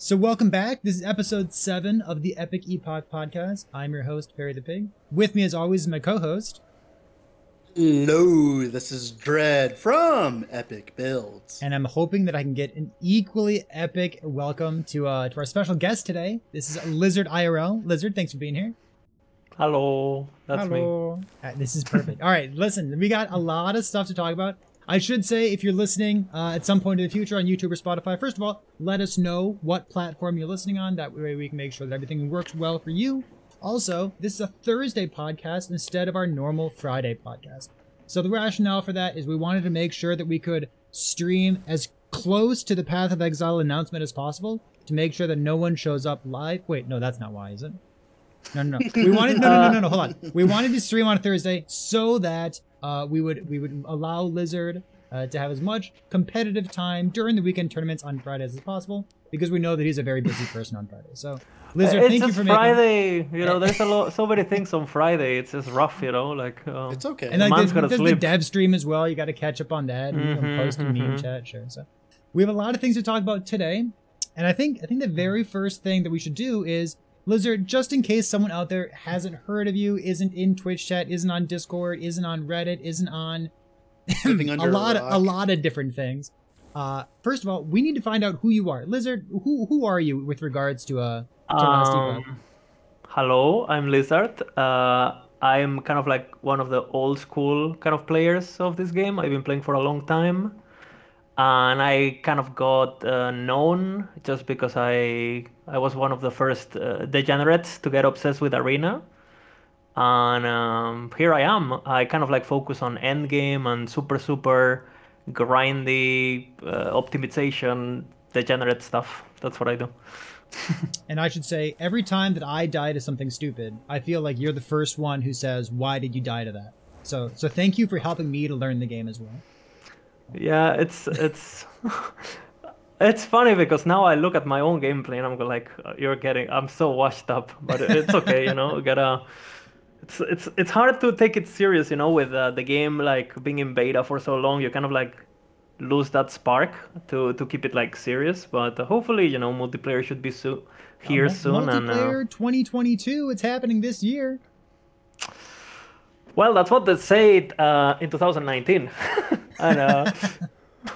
So welcome back. This is episode seven of the Epic Epoch podcast. I'm your host, Perry the Pig. With me, as always, is my co-host. Hello, this is Dread from Epic Builds. And I'm hoping that I can get an equally epic welcome to uh, to our special guest today. This is Lizard IRL. Lizard, thanks for being here. Hello, that's me. Hello. Uh, this is perfect. All right, listen, we got a lot of stuff to talk about. I should say, if you're listening uh, at some point in the future on YouTube or Spotify, first of all, let us know what platform you're listening on. That way we can make sure that everything works well for you. Also, this is a Thursday podcast instead of our normal Friday podcast. So the rationale for that is we wanted to make sure that we could stream as close to the Path of Exile announcement as possible to make sure that no one shows up live. Wait, no, that's not why, is it? No, no, no. We wanted no, no, no, no, no. Hold on. We wanted to stream on Thursday so that uh, we would we would allow Lizard uh, to have as much competitive time during the weekend tournaments on Fridays as possible because we know that he's a very busy person on Friday. So, Lizard, it's thank you just for making. Friday. You know, there's a lot, so many things on Friday. It's just rough. You know, like um, It's okay. And like Man's there's, gotta there's the dev stream as well. You got to catch up on that. and, you know, Mhm, post and meme mhm. chat, sure. So we have a lot of things to talk about today, and I think I think the very first thing that we should do is Lizard, just in case someone out there hasn't heard of you, isn't in Twitch chat, isn't on Discord, isn't on Reddit, isn't on a under a lot of, a lot of different things. Uh, first of all, we need to find out who you are, Lizard. Who who are you with regards to uh to um, hello, I'm Lizard. Uh, I'm kind of like one of the old school kind of players of this game. I've been playing for a long time, and I kind of got uh, known just because I I was one of the first uh, degenerates to get obsessed with Arena. And um, here I am. I kind of like focus on endgame and super super grindy uh, optimization degenerate stuff. That's what I do. And I should say, every time that I die to something stupid, I feel like you're the first one who says, "Why did you die to that?" So, so thank you for helping me to learn the game as well. Yeah, it's it's it's funny because now I look at my own gameplay and I'm like, "Uh, you're getting, I'm so washed up, but it's okay, you know. Gotta, it's it's it's hard to take it serious, you know, with uh, the game like being in beta for so long. You kind of like lose that spark to to keep it like serious. But uh, hopefully, you know, multiplayer should be so here Uh, soon. And uh, multiplayer 2022, it's happening this year. well, that's what they said uh, in 2019. and, know.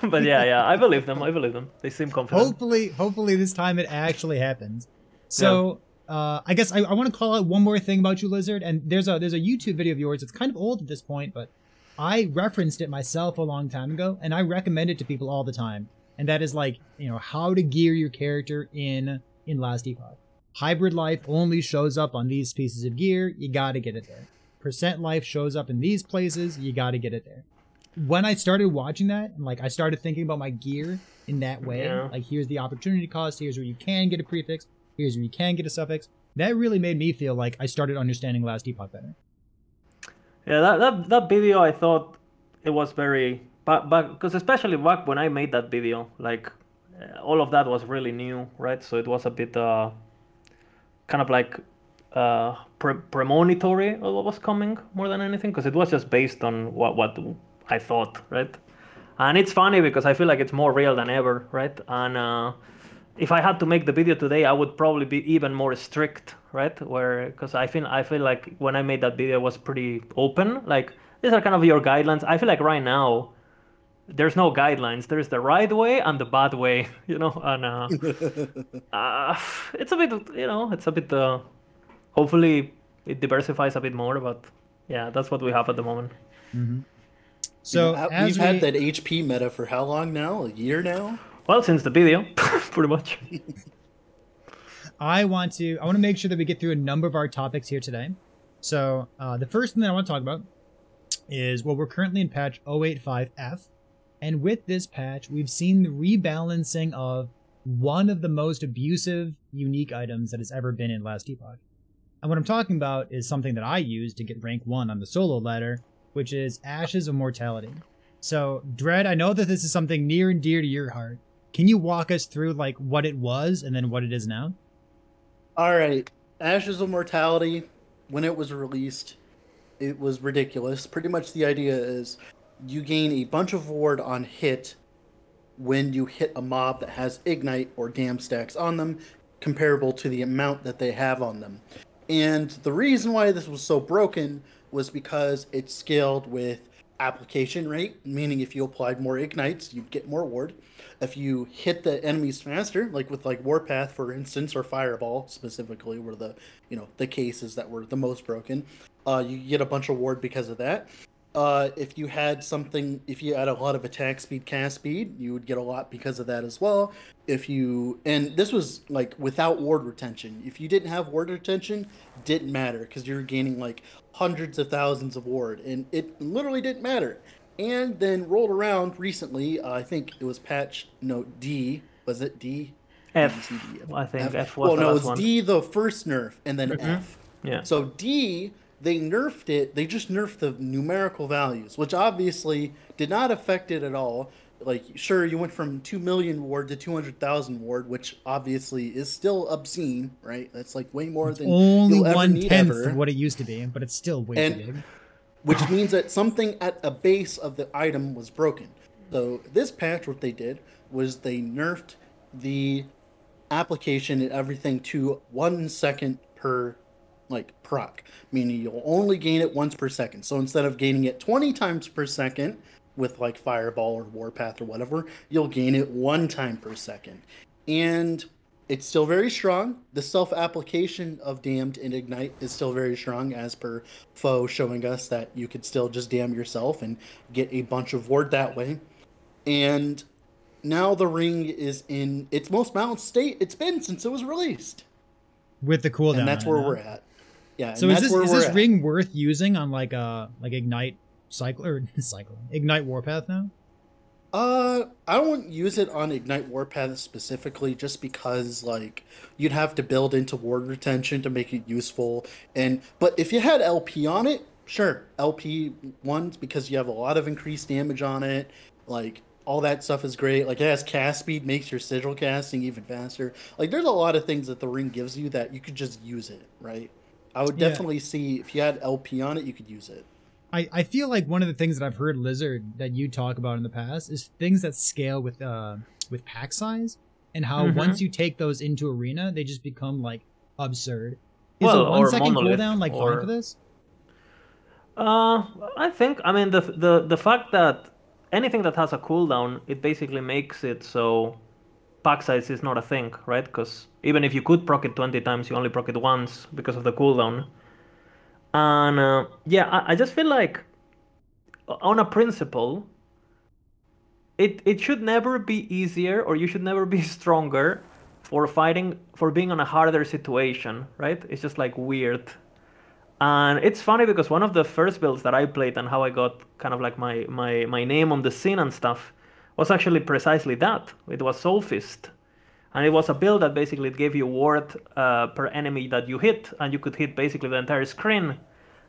but yeah, yeah, I believe them. I believe them. They seem confident. Hopefully, hopefully this time it actually happens. So, uh, I guess I, I want to call out one more thing about you, Lizard. And there's a there's a YouTube video of yours. It's kind of old at this point, but I referenced it myself a long time ago, and I recommend it to people all the time. And that is like you know how to gear your character in in Last Epoch. Hybrid life only shows up on these pieces of gear. You got to get it there. Percent life shows up in these places. You got to get it there. When I started watching that, and like I started thinking about my gear in that way, Yeah. like here's the opportunity cost. Here's where you can get a prefix. Here's where you can get a suffix. That really made me feel like I started understanding Last Epoch better. Yeah, that, that that video I thought it was very but but because especially back when I made that video, like uh, all of that was really new, right? So it was a bit uh kind of like uh pre- premonitory of what was coming more than anything because it was just based on what what I thought, right? And it's funny because I feel like it's more real than ever, right? And uh if I had to make the video today, I would probably be even more strict, right? Where because I feel I feel like when I made that video it was pretty open. Like these are kind of your guidelines. I feel like right now there's no guidelines. There's the right way and the bad way, you know. And uh, uh, it's a bit, you know, it's a bit. Uh, hopefully, it diversifies a bit more. But yeah, that's what we have at the moment. So as we've we, had that HP meta for how long now? A year now? Well, since the video, pretty much. I want to I want to make sure that we get through a number of our topics here today. So uh, the first thing that I want to talk about is well, we're currently in patch 085F, and with this patch, we've seen the rebalancing of one of the most abusive unique items that has ever been in Last Epoch. And what I'm talking about is something that I use to get rank one on the solo ladder, which is Ashes of Mortality. So, Dread, I know that this is something near and dear to your heart. Can you walk us through like what it was and then what it is now? All right. Ashes of Mortality, when it was released, it was ridiculous. Pretty much the idea is you gain a bunch of ward on hit when you hit a mob that has ignite or dam stacks on them, comparable to the amount that they have on them. And the reason why this was so broken was because it scaled with application rate, meaning if you applied more ignites, you'd get more ward. If you hit the enemies faster, like with like Warpath for instance, or Fireball specifically, were the you know the cases that were the most broken, uh, you get a bunch of ward because of that. Uh, if you had something, if you had a lot of attack speed, cast speed, you would get a lot because of that as well. If you, and this was like without ward retention. If you didn't have ward retention, didn't matter because you're gaining like hundreds of thousands of ward, and it literally didn't matter. And then rolled around recently, uh, I think it was patch note D. Was it D? F, B, C, D, F. I think F. F was well, no, it was one. D the first nerf, and then F. Yeah. So D, they nerfed it. They just nerfed the numerical values, which obviously did not affect it at all. Like, sure, you went from two million ward to two hundred thousand ward, which obviously is still obscene, right? That's like way more than Only you'll ever one need tenth ever. of what it used to be, but it's still way And- too big. which means that something at a base of the item was broken. So this patch, what they did was they nerfed the application and everything to one second per like proc, meaning you'll only gain it once per second. So instead of gaining it 20 times per second with like Fireball or Warpath or whatever, you'll gain it one time per second. And it's still very strong. The self application of Damned and Ignite is still very strong, as per Foe showing us that you could still just damn yourself and get a bunch of ward that way. And now the ring is in its most balanced state it's been since it was released. With the cooldown. And that's where we're at. Yeah. So is this is this at. ring worth using on like uh like ignite cycle or cycle ignite warpath now? Uh, I wouldn't use it on Ignite Warpath specifically, just because like you'd have to build into ward retention to make it useful. And but if you had LP on it, sure, LP ones because you have a lot of increased damage on it. Like all that stuff is great. Like it has cast speed, makes your sigil casting even faster. Like there's a lot of things that the ring gives you that you could just use it, right? I would Yeah. definitely see if you had LP on it, you could use it. I, I feel like one of the things that I've heard Lizard that you talk about in the past is things that scale with uh with pack size and how Mhm. once you take those into arena they just become like absurd. Is Well, a one or second monolith, cooldown like fine for this? Uh, I think I mean the the the fact that anything that has a cooldown, it basically makes it so pack size is not a thing, right? Because even if you could proc it 20 times, you only proc it once because of the cooldown. And uh, yeah, I, I just feel like on a principle, it it should never be easier or you should never be stronger for fighting for being on a harder situation, right? It's just like weird. And it's funny because one of the first builds that I played and how I got kind of like my my my name on the scene and stuff was actually precisely that. It was Soul Feast. And it was a build that basically gave you ward uh, per enemy that you hit, and you could hit basically the entire screen.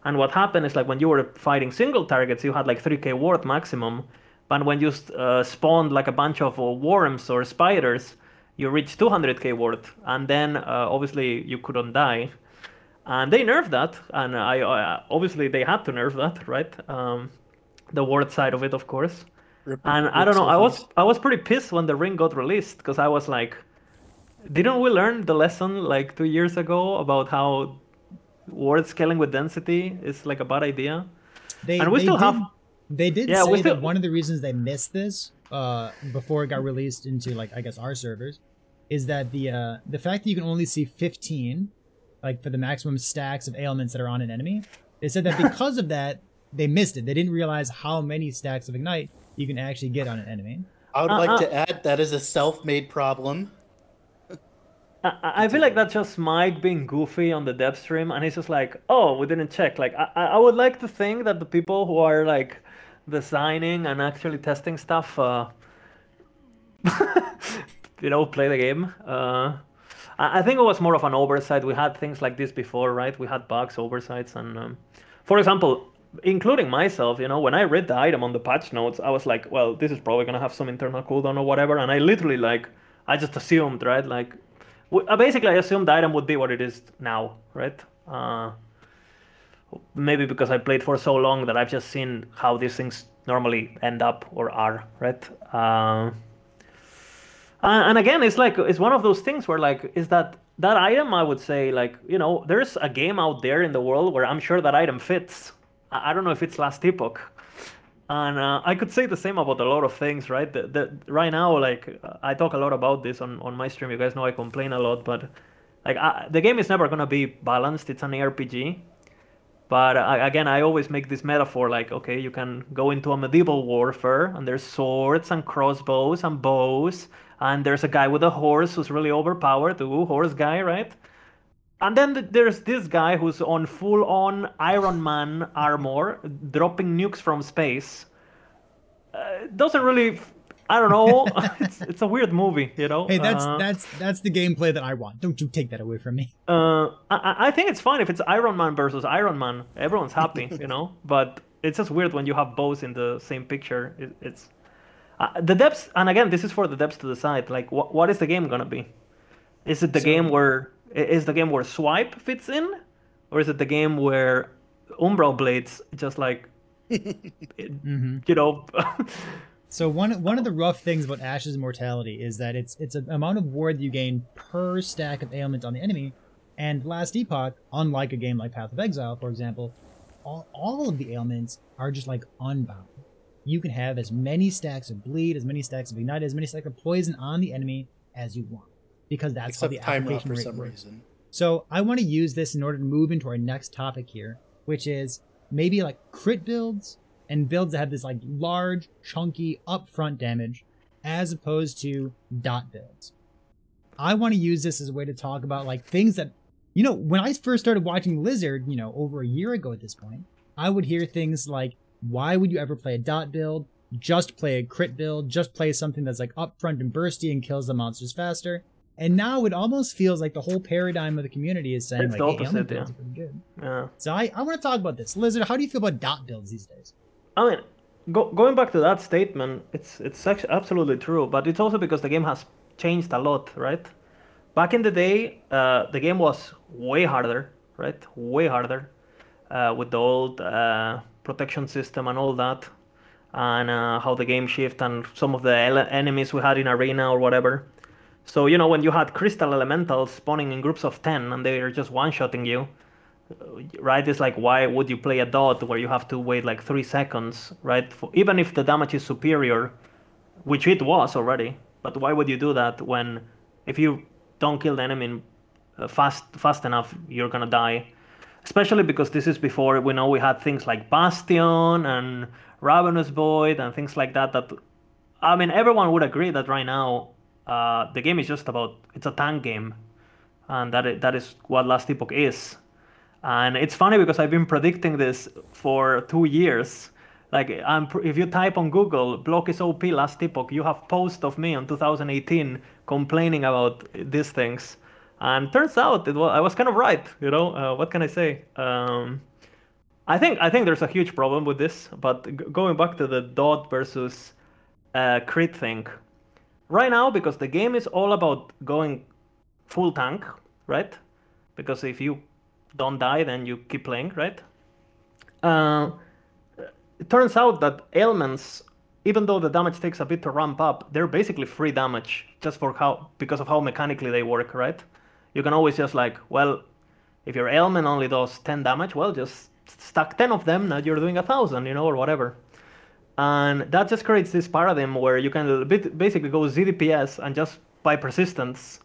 And what happened is like when you were fighting single targets, you had like 3k ward maximum. But when you uh, spawned like a bunch of uh, worms or spiders, you reached 200k ward, and then uh, obviously you couldn't die. And they nerfed that, and I uh, obviously they had to nerf that, right? Um, the ward side of it, of course. Rip- And I don't know. I was I was pretty pissed when the ring got released because I was like, didn't we learn the lesson like two years ago about how ward scaling with density is like a bad idea? They, And we they still did, have- they did Yeah, say still- that one of the reasons they missed this uh before it got released into like I guess our servers is that the uh the fact that you can only see 15 like for the maximum stacks of ailments that are on an enemy they said that because of that they missed it they didn't realize how many stacks of ignite you can actually get on an enemy I would Uh, like uh. to add that is a self-made problem. I, I I feel like that's just Mike being goofy on the dev stream, and he's just like, "Oh, we didn't check." Like, I, I I would like to think that the people who are like designing and actually testing stuff, uh, you know, play the game. Uh, I, I think it was more of an oversight. We had things like this before, right? We had bugs, oversights, and um, for example, including myself, you know, when I read the item on the patch notes, I was like, "Well, this is probably gonna have some internal cooldown or whatever," and I literally like, I just assumed, right, like. uh, Basically, I assumed the item would be what it is now, right? Uh, maybe because I played for so long that I've just seen how these things normally end up or are, right? Uh, and again, it's like it's one of those things where like is that that item I would say like you know there's a game out there in the world where I'm sure that item fits. I, don't know if it's Last Epoch, and uh, I could say the same about a lot of things, right? The, the, right now, like I talk a lot about this on on my stream. You guys know I complain a lot, but like I, the game is never gonna be balanced. It's an RPG, but uh, again, I always make this metaphor like, okay, you can go into a medieval warfare and there's swords and crossbows and bows, and there's a guy with a horse who's really overpowered, the horse guy, right? And then there's this guy who's on full on Iron Man armor, dropping nukes from space. Uh, doesn't really I don't know. it's it's a weird movie, you know. Hey, that's uh, that's that's the gameplay that I want. Don't you take that away from me. Uh, I, I think it's fine if it's Iron Man versus Iron Man. Everyone's happy, you know. But it's just weird when you have both in the same picture. It, it's uh, the depths, and again, this is for the depths to decide. Like, what what is the game gonna be? Is it the so, game where is the game where swipe fits in, or is it the game where Umbral blades just like, mm-hmm. you know? So one one of the rough things about Ash's mortality is that it's it's an amount of ward you gain per stack of ailment on the enemy, and Last Epoch, unlike a game like Path of Exile, for example, all, all of the ailments are just like unbound. You can have as many stacks of bleed, as many stacks of ignite, as many stacks of poison on the enemy as you want, because that's Except how the application for rate some works. reason. So I want to use this in order to move into our next topic here, which is maybe like crit builds and builds that have this like large, chunky upfront damage, as opposed to dot builds. I want to use this as a way to talk about like things that, you know, when I first started watching Lizard, you know, over a year ago at this point, I would hear things like, why would you ever play a dot build? Just play a crit build, just play something that's like upfront and bursty and kills the monsters faster. And now it almost feels like the whole paradigm of the community is saying it's like, the hey, opposite, element yeah. builds are pretty good. Yeah. So I, I want to talk about this. Lizard, how do you feel about dot builds these days? I mean, go, going back to that statement, it's it's actually absolutely true, but it's also because the game has changed a lot, right? Back in the day, uh, the game was way harder, right? Way harder uh, with the old uh, protection system and all that, and uh, how the game shift and some of the enemies we had in arena or whatever. So you know when you had crystal elementals spawning in groups of ten and they are just one-shotting you, right? It's like why would you play a dot where you have to wait like three seconds, right? For, even if the damage is superior, which it was already, but why would you do that when if you don't kill the enemy uh, fast fast enough, you're gonna die. Especially because this is before we know we had things like Bastion and Ravenous Void and things like that. That I mean, everyone would agree that right now uh, the game is just about it's a tank game, and that that is what Last Epoch is. And it's funny because I've been predicting this for two years. Like, I'm, if you type on Google "block is OP last epoch," you have post of me on 2018 complaining about these things. And turns out it was, I was kind of right. You know, uh, what can I say? Um, I think I think there's a huge problem with this. But g- going back to the dot versus uh, crit thing, right now because the game is all about going full tank, right? Because if you don't die, then you keep playing, right? Uh, it turns out that ailments, even though the damage takes a bit to ramp up, they're basically free damage just for how because of how mechanically they work, right? You can always just like, well, if your ailment only does 10 damage, well, just stack 10 of them, now you're doing a thousand, you know, or whatever. And that just creates this paradigm where you can basically go ZDPS and just by persistence,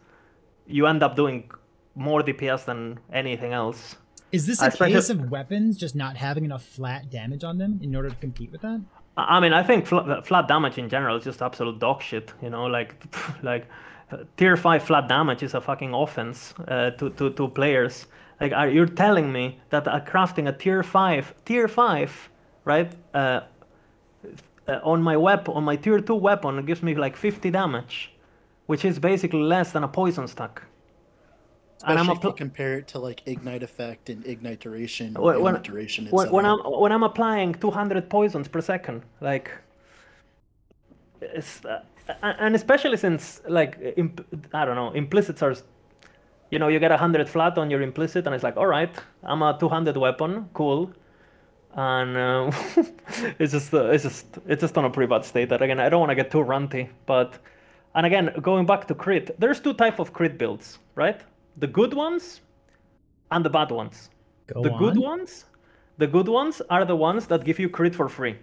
you end up doing more DPS than anything else. Is this a case of weapons just not having enough flat damage on them in order to compete with that? I mean, I think flat, flat damage in general is just absolute dog shit. You know, like like uh, tier five flat damage is a fucking offense uh, to, to to players. Like, are you telling me that uh, crafting a tier five tier five right uh, on my weapon on my tier two weapon it gives me like 50 damage, which is basically less than a poison stack. Especially and I'm if you compare it to like ignite effect and ignite duration when, when, duration. When, when, I'm when I'm applying 200 poisons per second, like, it's, uh, and especially since like imp, I don't know, implicits are, you know, you get 100 flat on your implicit, and it's like, all right, I'm a 200 weapon, cool, and uh, it's just uh, it's just it's just on a pretty bad state. That again, I don't want to get too ranty, but and again, going back to crit, there's two type of crit builds, right? The good ones and the bad ones. Go the on. good ones, the good ones are the ones that give you crit for free.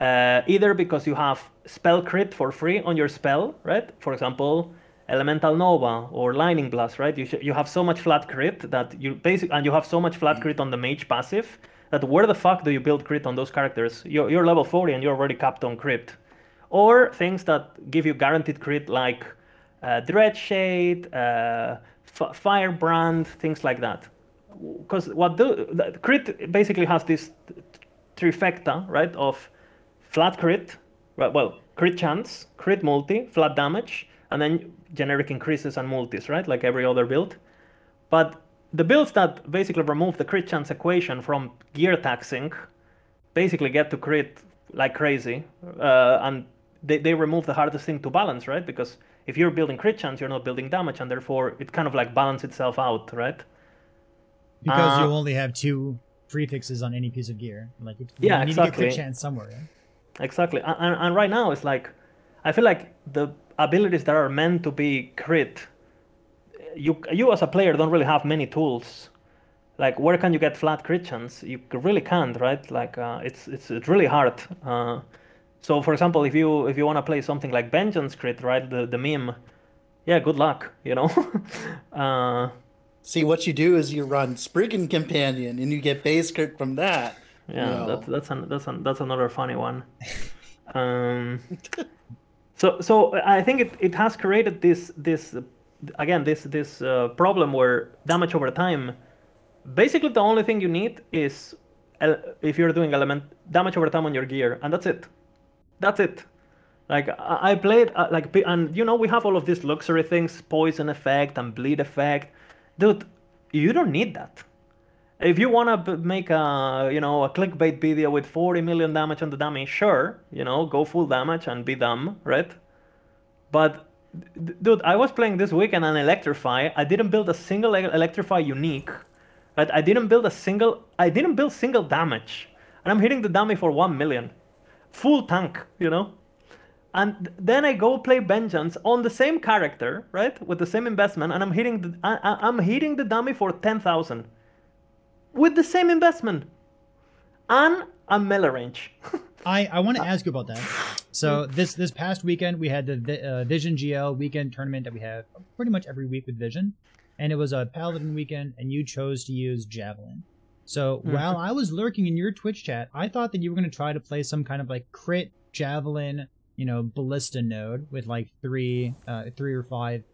Uh, either because you have spell crit for free on your spell, right? For example, Elemental Nova or Lightning Blast, right? You sh- you have so much flat crit that you basic and you have so much flat crit on the mage passive that where the fuck do you build crit on those characters? You're, you're level 40 and you're already capped on crit. Or things that give you guaranteed crit like uh, Dread Shade, uh, F- Firebrand, things like that. Because what the crit basically has this trifecta, right? Of flat crit, right, well, crit chance, crit multi, flat damage, and then generic increases and multis, right? Like every other build. But the builds that basically remove the crit chance equation from gear taxing basically get to crit like crazy. Uh, and they, they remove the hardest thing to balance, right? Because if you're building crit chance, you're not building damage, and therefore it kind of like balance itself out, right? because Uh, you only have two prefixes on any piece of gear. Like, it, Yeah, you need to get crit chance somewhere. Right? Exactly. And, and, and right now it's like I feel like the abilities that are meant to be crit you you as a player don't really have many tools. Like where can you get flat crit chance? You really can't, right? Like uh, it's it's it's really hard. Uh, so for example, if you if you want to play something like Vengeance crit, right? The the meme, yeah, good luck, you know. uh, See, what you do is you run Spriggan Companion, and you get base crit from that. Yeah, that's that's an, that's an, that's another funny one. um, so so I think it, it has created this this again this this uh, problem where damage over time. Basically, the only thing you need is if you're doing element damage over time on your gear, and that's it. That's it. Like I I played uh, like and you know we have all of these luxury things, poison effect and bleed effect, dude. You don't need that if you want to make a you know a clickbait video with 40 million damage on the dummy sure you know go full damage and be dumb right but dude i was playing this weekend on electrify. I didn't build a single electrify unique right i didn't build a single i didn't build single damage. And i'm hitting the dummy for 1 million. Full tank you know? And then I go play Vengeance on the same character, right, with the same investment, and I'm hitting the I, I'm hitting the dummy for ten thousand. With the same investment. And a melee range. I, I want to uh, ask you about that. So this this past weekend we had the uh, Vision GL weekend tournament that we have pretty much every week with Vision, and it was a Paladin weekend, and you chose to use Javelin. So Mhm. while I was lurking in your Twitch chat, I thought that you were going to try to play some kind of like crit Javelin, you know, ballista node with like three uh, three or five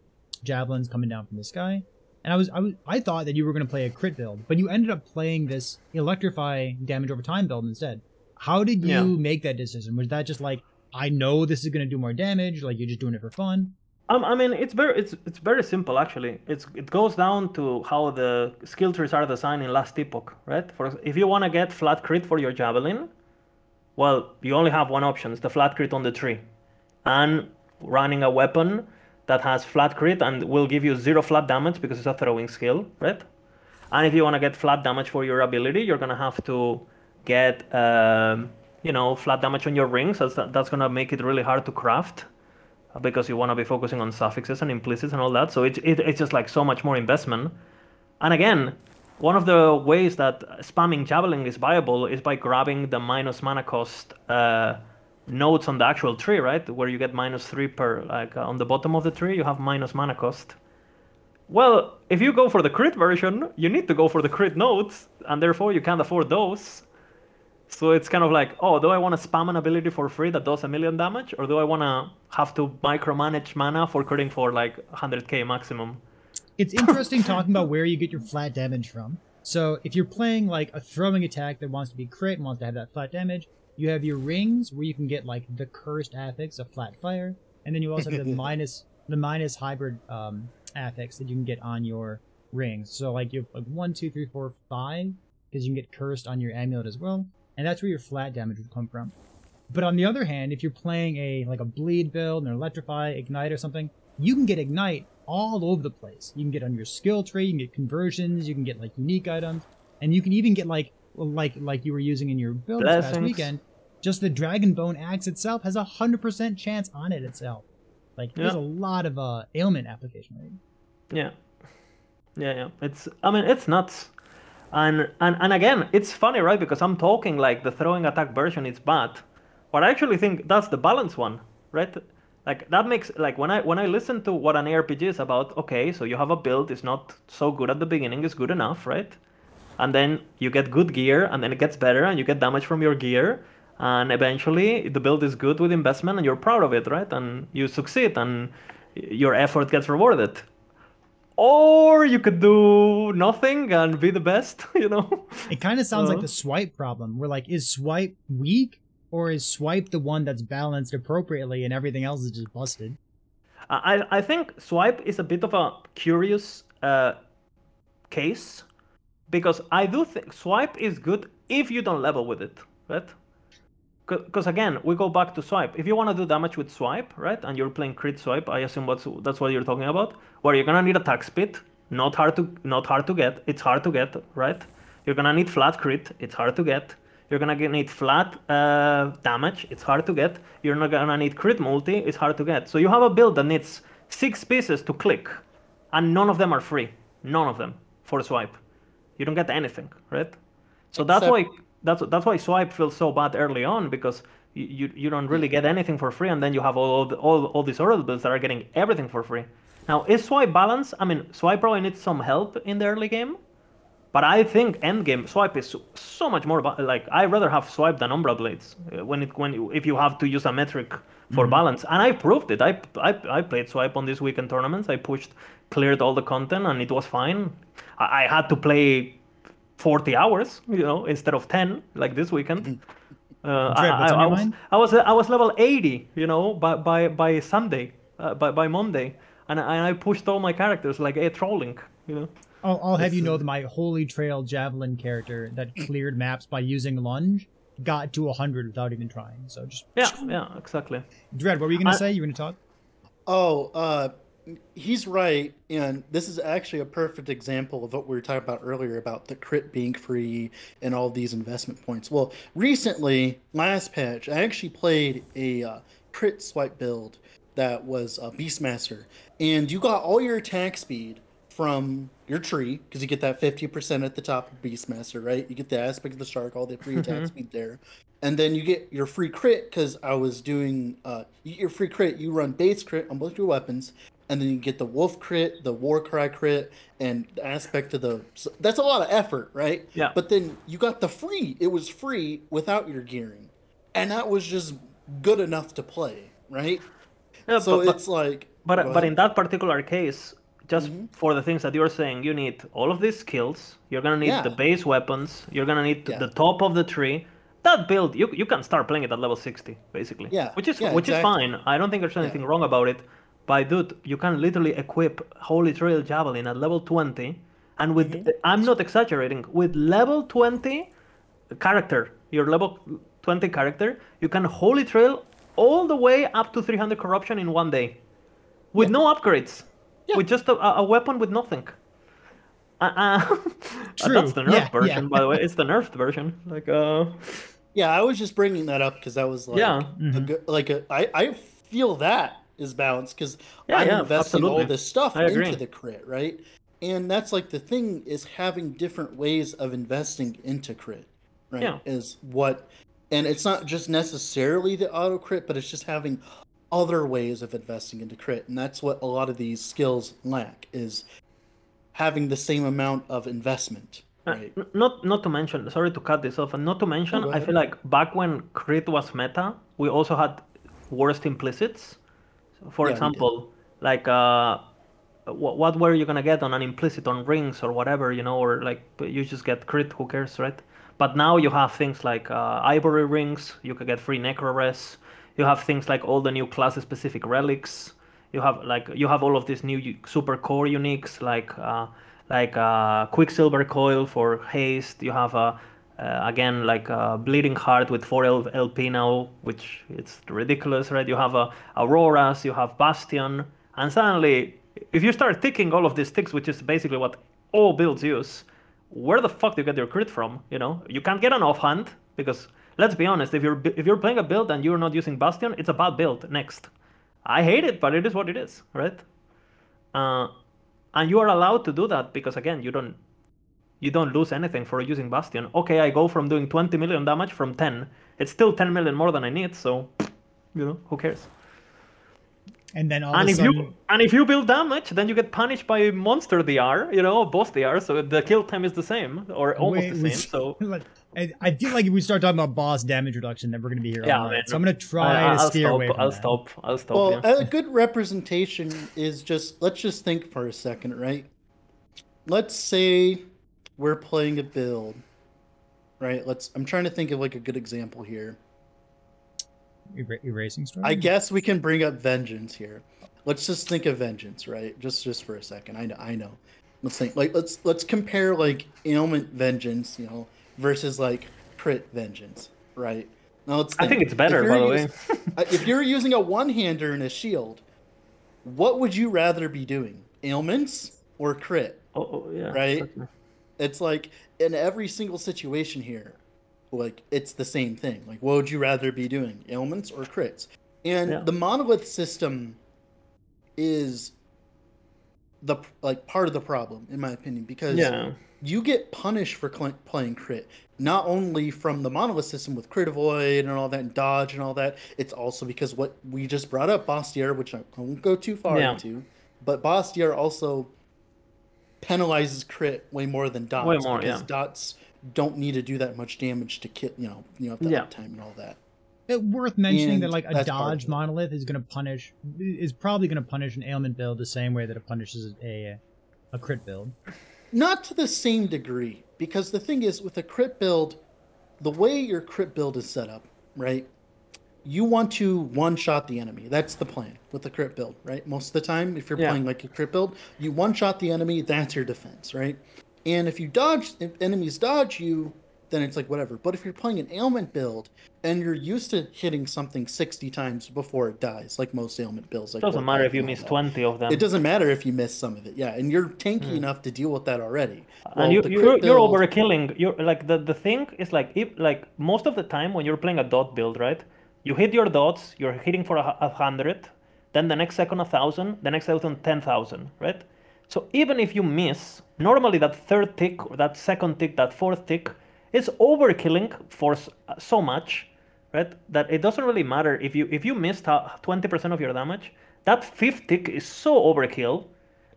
javelins coming down from the sky. And I was, I was I thought that you were going to play a crit build, but you ended up playing this electrify damage over time build instead. How did you Yeah. make that decision? Was that just like I know this is going to do more damage, like you're just doing it for fun? Um, I mean, it's very it's it's very simple actually. It's it goes down to how the skill trees are designed in Last Epoch, right? For if you want to get flat crit for your javelin, well, you only have one option: it's the flat crit on the tree, and running a weapon that has flat crit and will give you zero flat damage because it's a throwing skill, right? And if you want to get flat damage for your ability, you're gonna have to get um, you know flat damage on your rings. That's that's gonna make it really hard to craft uh, because you want to be focusing on suffixes and implicits and all that. So it, it, it's just like so much more investment. And again, one of the ways that spamming Javelin is viable is by grabbing the minus mana cost uh, nodes on the actual tree, right? Where you get minus three per, like uh, on the bottom of the tree, you have minus mana cost. Well, if you go for the crit version, you need to go for the crit nodes, and therefore you can't afford those. So it's kind of like, oh, do I want to spam an ability for free that does a million damage, or do I want to have to micromanage mana for critting for like 100k maximum? It's interesting talking about where you get your flat damage from. So if you're playing like a throwing attack that wants to be crit and wants to have that flat damage, you have your rings where you can get like the cursed affix of flat fire, and then you also have the minus the minus hybrid um, affix that you can get on your rings. So like you have like one, two, three, four, five, because you can get cursed on your amulet as well, and that's where your flat damage would come from. But on the other hand, if you're playing a like a bleed build, an electrify, ignite, or something, you can get ignite all over the place. You can get on your skill tree, you can get conversions, you can get like unique items, and you can even get like like like you were using in your build this past weekend. Just the dragon bone axe itself has a hundred percent chance on it itself. Like there's a lot of uh, ailment application, right? Yeah, yeah, yeah. It's I mean it's nuts, and and and again it's funny, right? Because I'm talking like the throwing attack version is bad, but I actually think that's the balance one, right? Like that makes like when I when I listen to what an ARPG is about. Okay, so you have a build, it's not so good at the beginning, it's good enough, right? And then you get good gear, and then it gets better, and you get damage from your gear, and eventually the build is good with investment, and you're proud of it, right? And you succeed, and your effort gets rewarded or you could do nothing and be the best you know It kind of sounds like Uh-huh. the swipe problem. Where like, is swipe weak or is swipe the one that's balanced appropriately and everything else is just busted? i i think swipe is a bit of a curious uh case because i do think swipe is good if you don't level with it right because again we go back to swipe. If you want to do damage with swipe right and you're playing crit swipe i assume what's that's what you're talking about. Where you're gonna need attack speed. Not hard to not hard to get. It's hard to get right? You're gonna need flat crit. It's hard to get. You're gonna need flat uh, damage. It's hard to get. You're not gonna need crit multi. It's hard to get. So you have a build that needs six pieces to click and none of them are free. None of them for swipe. You don't get anything right? So that's Except- why that's that's why swipe feels so bad early on because you, you, don't really get anything for free and then you have all the, all all these other builds that are getting everything for free now is swipe balance i mean swipe probably needs some help in the early game but I think endgame swipe is so, so much more ba- like I rather have swipe than umbral blades uh, when it when you- if you have to use a metric for balance and I proved it. I, I I played swipe on these weekend tournaments. I pushed cleared all the content and it was fine. I, I had to play 40 hours, you know, instead of 10 like this weekend. Uh, Dread, I, what's I, on I was? I was I was level 80, you know, by by by Sunday, uh, by by Monday, and I, and I pushed all my characters like a trolling, you know. I'll, I'll have you know that my Holy Trail Javelin character that cleared maps by using lunge got to 100 without even trying. So just Yeah, yeah, exactly. Dread, what were you gonna say? You were gonna talk? Oh, uh, he's right, and this is actually a perfect example of what we were talking about earlier about the crit being free and all these investment points. Well, recently, last patch, I actually played a uh, crit swipe build that was a Beastmaster, and you got all your attack speed from your tree because you get that 50% at the top of Beastmaster, right? You get the aspect of the shark, all the free attack speed there. And then you get your free crit because I was doing uh, you get your free crit. You run base crit on both your weapons, and then you get the wolf crit, the war cry crit, and the aspect of the. So that's a lot of effort, right? Yeah. But then you got the free. It was free without your gearing, and that was just good enough to play, right? Yeah, So but, it's like. But but ahead. in that particular case, just Mm-hmm. for the things that you're saying, you need all of these skills. You're gonna need Yeah. the base weapons. You're gonna need Yeah. the top of the tree. That build, you you can start playing it at level 60, basically. Yeah, Which is yeah, which exactly. is fine. I don't think there's anything wrong about it. But dude, you can literally equip Holy Trail Javelin at level 20, and with Mm-hmm. I'm not exaggerating. With level 20 character, your level 20 character, you can Holy Trail all the way up to 300 corruption in one day with no upgrades, Yeah. with just a, a weapon with nothing. Uh, uh, True. That's the nerfed Yeah, version, yeah. by the way. It's the nerfed version. Like, uh, Yeah, I was just bringing that up because that was like, Yeah. a good, like a, I, I feel that is balanced because Yeah, I'm yeah, investing all this stuff into the crit, right? And that's like the thing is having different ways of investing into crit, right? Yeah. Is what, and it's not just necessarily the auto crit, but it's just having other ways of investing into crit, and that's what a lot of these skills lack is having the same amount of investment, Uh, right? n- Not not to mention, sorry to cut this off, and not to mention, go I feel like back when crit was meta, we also had worst implicits. For Yeah, example, like uh, what, what were you gonna get on an implicit on rings or whatever, you know, or like you just get crit, who cares, right? But now you have things like uh, ivory rings, you can get free necro res. You have things like all the new class specific relics. You have like you have all of these new super core uniques like uh, like uh, Quicksilver Coil for haste. You have a uh, again like uh, Bleeding Heart with 4 L- LP now, which it's ridiculous, right? You have a Auroras, you have Bastion, and suddenly if you start ticking all of these ticks, which is basically what all builds use, where the fuck do you get your crit from? You know, you can't get an offhand because let's be honest, if you're if you're playing a build and you're not using Bastion, it's a bad build. Next, I hate it, but it is what it is, right? Uh, and you are allowed to do that because again, you don't you don't lose anything for using Bastion. Okay, I go from doing 20 million damage from 10. It's still 10 million more than I need, so you know who cares. And then all And of a if sudden, you and if you build damage, then you get punished by monster DR, you know, boss DR. So the kill time is the same or almost Wait, the we- same. So I I feel like if we start talking about boss damage reduction, then we're gonna be here Yeah, all night. man. So I'm gonna try I, to I'll steer stop. away from I'll that. stop. I'll stop. Well, yeah. a good representation is just let's just think for a second, right? Let's say we're playing a build, right? Let's. I'm trying to think of like a good example here. Era- erasing story. I guess we can bring up vengeance here. Let's just think of vengeance, right? Just just for a second. I know. I know. Let's think. Like let's let's compare like ailment vengeance, you know, versus like crit vengeance, right? Now let's. I think it's better, by the way. uh, if you're using a one-hander and a shield, what would you rather be doing? Ailments or crit? Oh, oh, yeah. Right? exactly. It's like in every single situation here, like it's the same thing. Like, what would you rather be doing, ailments or crits? And Yeah. the monolith system is the like part of the problem, in my opinion, because Yeah. you get punished for cl- playing crit not only from the monolith system with crit avoid and all that and dodge and all that it's also because what we just brought up Bastier, which i I won't go too far Yeah. into but Bastier also penalizes crit way more than dots Way more, because yeah. dots don't need to do that much damage to kit. you know you know the Yeah. uptime and all that It worth mentioning that like a that's part of dodge monolith is gonna punish is probably gonna punish an ailment build the same way that it punishes a a crit build. Not to the same degree, because the thing is, with a crit build, the way your crit build is set up, right? You want to one shot the enemy. That's the plan with the crit build, right? Most of the time, if you're Yeah. playing like a crit build, you one shot the enemy, that's your defense, right? And if you dodge, if enemies dodge you, then it's like whatever. But if you're playing an ailment build and you're used to hitting something 60 times before it dies, like most ailment builds, like doesn't matter if you miss that. 20 of them. It doesn't matter if you miss some of it, yeah, and you're tanky hmm. enough to deal with that already. Well, and you, you're, crit you're build- overkilling. You're like the, the thing is like if like most of the time when you're playing a dot build, right? You hit your dots. You're hitting for a, a hundred, then the next second a thousand, the next thousand ten thousand, right? So even if you miss, normally that third tick, or that second tick, that fourth tick, is overkilling for so much, right? That it doesn't really matter if you if you missed uh, twenty percent of your damage. That fifth tick is so overkill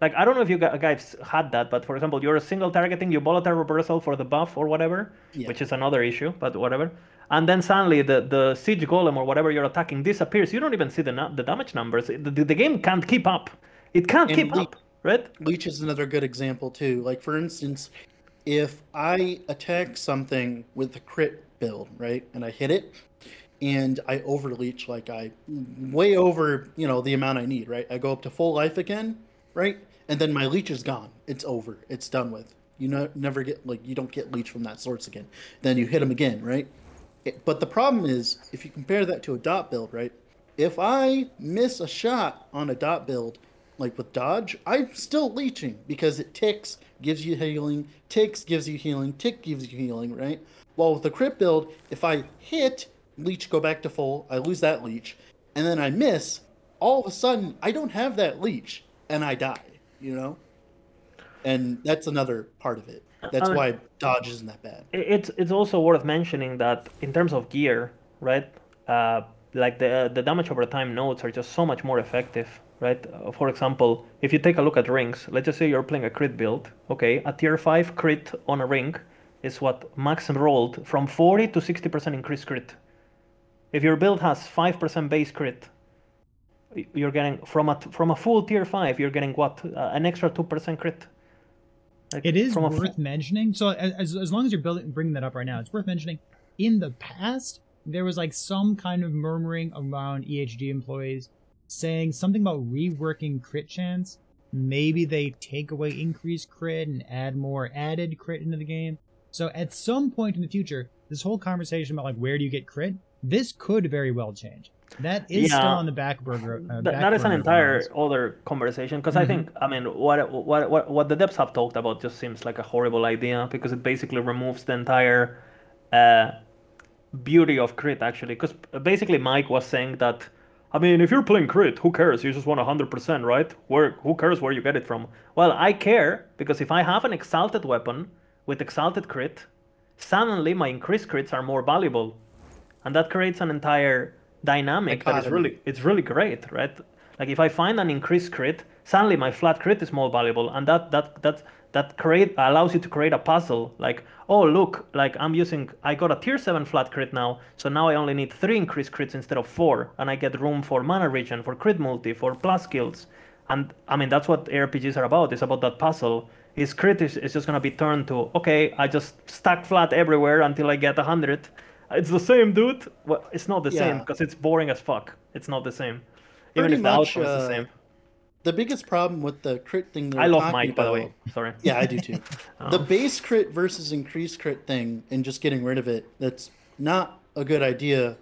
like I don't know if you guys had that, but for example, you're single targeting, you volatile reversal for the buff or whatever, Yeah. which is another issue, but whatever. And then suddenly the, the siege golem or whatever you're attacking disappears. You don't even see the the damage numbers. The, the, the game can't keep up. It can't And keep le- up, right? Leech is another good example too. Like for instance, if I attack something with a crit build, right, and I hit it, and I overleech like I way over, you know, the amount I need, right? I go up to full life again, right? And then my leech is gone. It's over. It's done with. You know, never get like you don't get leech from that source again. Then you hit him again, right? It- but the problem is, if you compare that to a dot build, right? If I miss a shot on a dot build, like with dodge, I'm still leeching because it ticks, gives you healing, ticks gives you healing, tick gives you healing, right? While with the crit build, if I hit, leech go back to full, I lose that leech, and then I miss, all of a sudden I don't have that leech and I die, you know? And that's another part of it. That's Uh, why dodge isn't that bad. It's it's also worth mentioning that in terms of gear, right? Uh, like the the damage over time nodes are just so much more effective, right? Uh, for example, if you take a look at rings, let's just say you're playing a crit build. Okay, a tier five crit on a ring is what max rolled from 40 to 60% increased crit. If your build has 5% base crit, you're getting from a from a full tier five, you're getting what uh, an extra 2% crit. Like, It is worth mentioning. So as, as long as you're building bringing that up right now, it's worth mentioning. In the past, there was like some kind of murmuring around EHG employees saying something about reworking crit chance. Maybe they take away increased crit and add more added crit into the game. So at some point in the future, this whole conversation about like where do you get crit, this could very well change. That is still on the back burger. Uh, back that is an entire other conversation because I think I mean what, what what what the devs have talked about just seems like a horrible idea because it basically removes the entire uh, beauty of crit actually because basically Mike was saying that I mean, if you're playing crit, who cares? You just want 100%, right? Where who cares where you get it from? Well, I care because if I have an exalted weapon with exalted crit, suddenly my increased crits are more valuable, and that creates an entire dynamic that is really it's really great, right? Like if I find an increased crit, suddenly my flat crit is more valuable, and that that that that create allows you to create a puzzle. Like oh look, like I'm using I got a tier seven flat crit now, so now I only need three increased crits instead of four, and I get room for mana regen, for crit multi, for plus skills, and I mean that's what RPGs are about. It's about that puzzle. His crit is, is just gonna be turned to okay, I just stack flat everywhere until I get a hundred. It's the same, dude. Well, it's not the same because it's boring as fuck. It's not the same. Even Pretty if the much, outcome is the uh, same. The biggest problem with the crit thing I love Mike, by the way. Sorry. Yeah, I do too. Oh. The base crit versus increased crit thing and just getting rid of it, that's not a good idea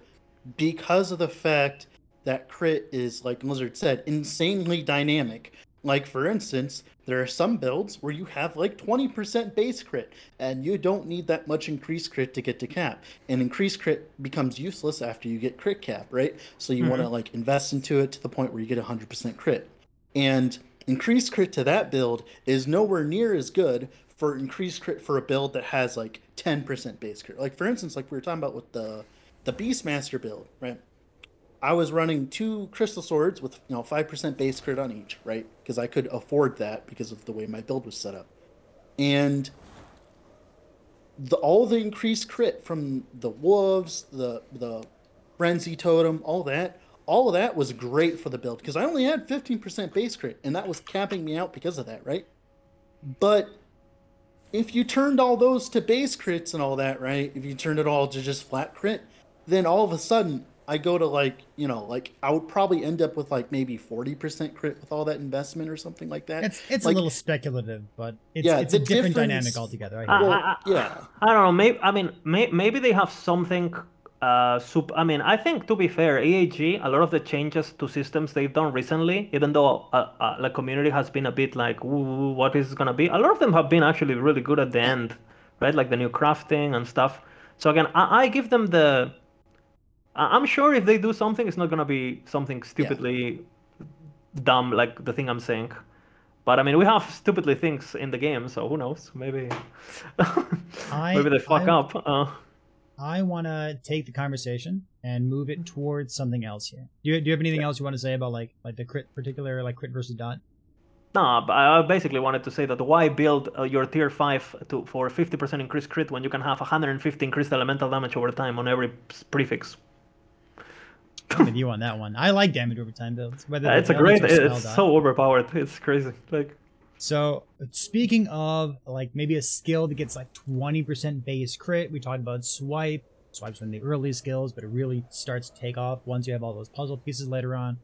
because of the fact that crit is, like Lizard said, insanely dynamic. Like, for instance, there are some builds where you have like 20% base crit and you don't need that much increased crit to get to cap. And increased crit becomes useless after you get crit cap, right? So you want to mm-hmm. like invest into it to the point where you get 100% crit. And increased crit to that build is nowhere near as good for increased crit for a build that has like 10% base crit. Like for instance, like we were talking about with the the Beastmaster build, right? I was running two crystal swords with you know 5% base crit on each, right? Because I could afford that because of the way my build was set up. And the all the increased crit from the wolves, the the frenzy totem, all that, all of that was great for the build because I only had 15% base crit and that was capping me out because of that, right? But if you turned all those to base crits and all that, right? If you turned it all to just flat crit, then all of a sudden I go to like, you know, like I would probably end up with like maybe 40% crit with all that investment or something like that. It's it's Like, a little speculative, but it's, Yeah, it's a different dynamic altogether. I Uh, hear you. Well, I- I- yeah. I don't know. Maybe I mean may, maybe they have something. Uh, sup- I mean, I think to be fair, EHG, a lot of the changes to systems they've done recently, even though uh, uh, the community has been a bit like, what is gonna be? A lot of them have been actually really good at the end, right? Like the new crafting and stuff. So again, I, I give them the. I'm sure if they do something, it's not gonna be something stupidly dumb like the thing I'm saying. But I mean, we have stupidly things in the game, so who knows? Maybe, I- maybe they fuck I- up. Uh, I want to take the conversation and move it towards something else here. Do you, do you have anything else you want to say about like like the crit particular like crit versus dot? no, but I basically wanted to say that why build uh, your tier five to for 50% increased crit when you can have 150 increased elemental damage over time on every prefix? I'm with you on that one. I like damage over time builds. Whether Uh, it's a great. It's so overpowered. It's crazy. Like So speaking of like maybe a skill that gets like 20% base crit, we talked about swipe. Swipe's one of the early skills, but it really starts to take off once you have all those puzzle pieces later on.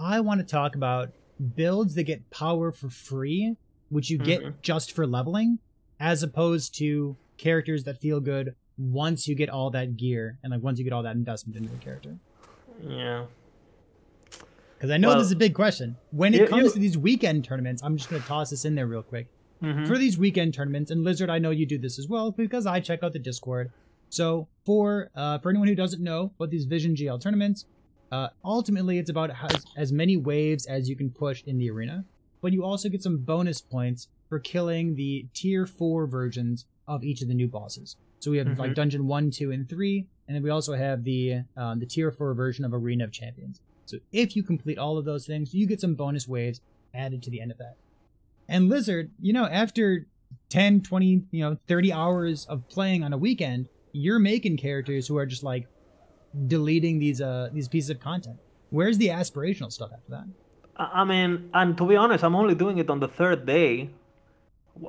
I want to talk about builds that get power for free, which you get Mhm. just for leveling, as opposed to characters that feel good once you get all that gear and like once you get all that investment into the character. Yeah. Because I know Well, this is a big question. When it you- comes you- to these weekend tournaments, I'm just going to toss this in there real quick. Mhm. For these weekend tournaments, and Lizard, I know you do this as well because I check out the Discord. So for uh, for anyone who doesn't know what these Vision GL tournaments, uh, ultimately it's about as, as many waves as you can push in the arena, but you also get some bonus points for killing the tier four versions of each of the new bosses. So we have like Mhm. dungeon one, two, and three, and then we also have the um, the tier four version of Arena of Champions. So if you complete all of those things, you get some bonus waves added to the end of that. And Lizard, you know, after 10, 20, you know, 30 hours of playing on a weekend, you're making characters who are just like deleting these uh these pieces of content. Where's the aspirational stuff after that? I I mean, and to be honest, I'm only doing it on the third day.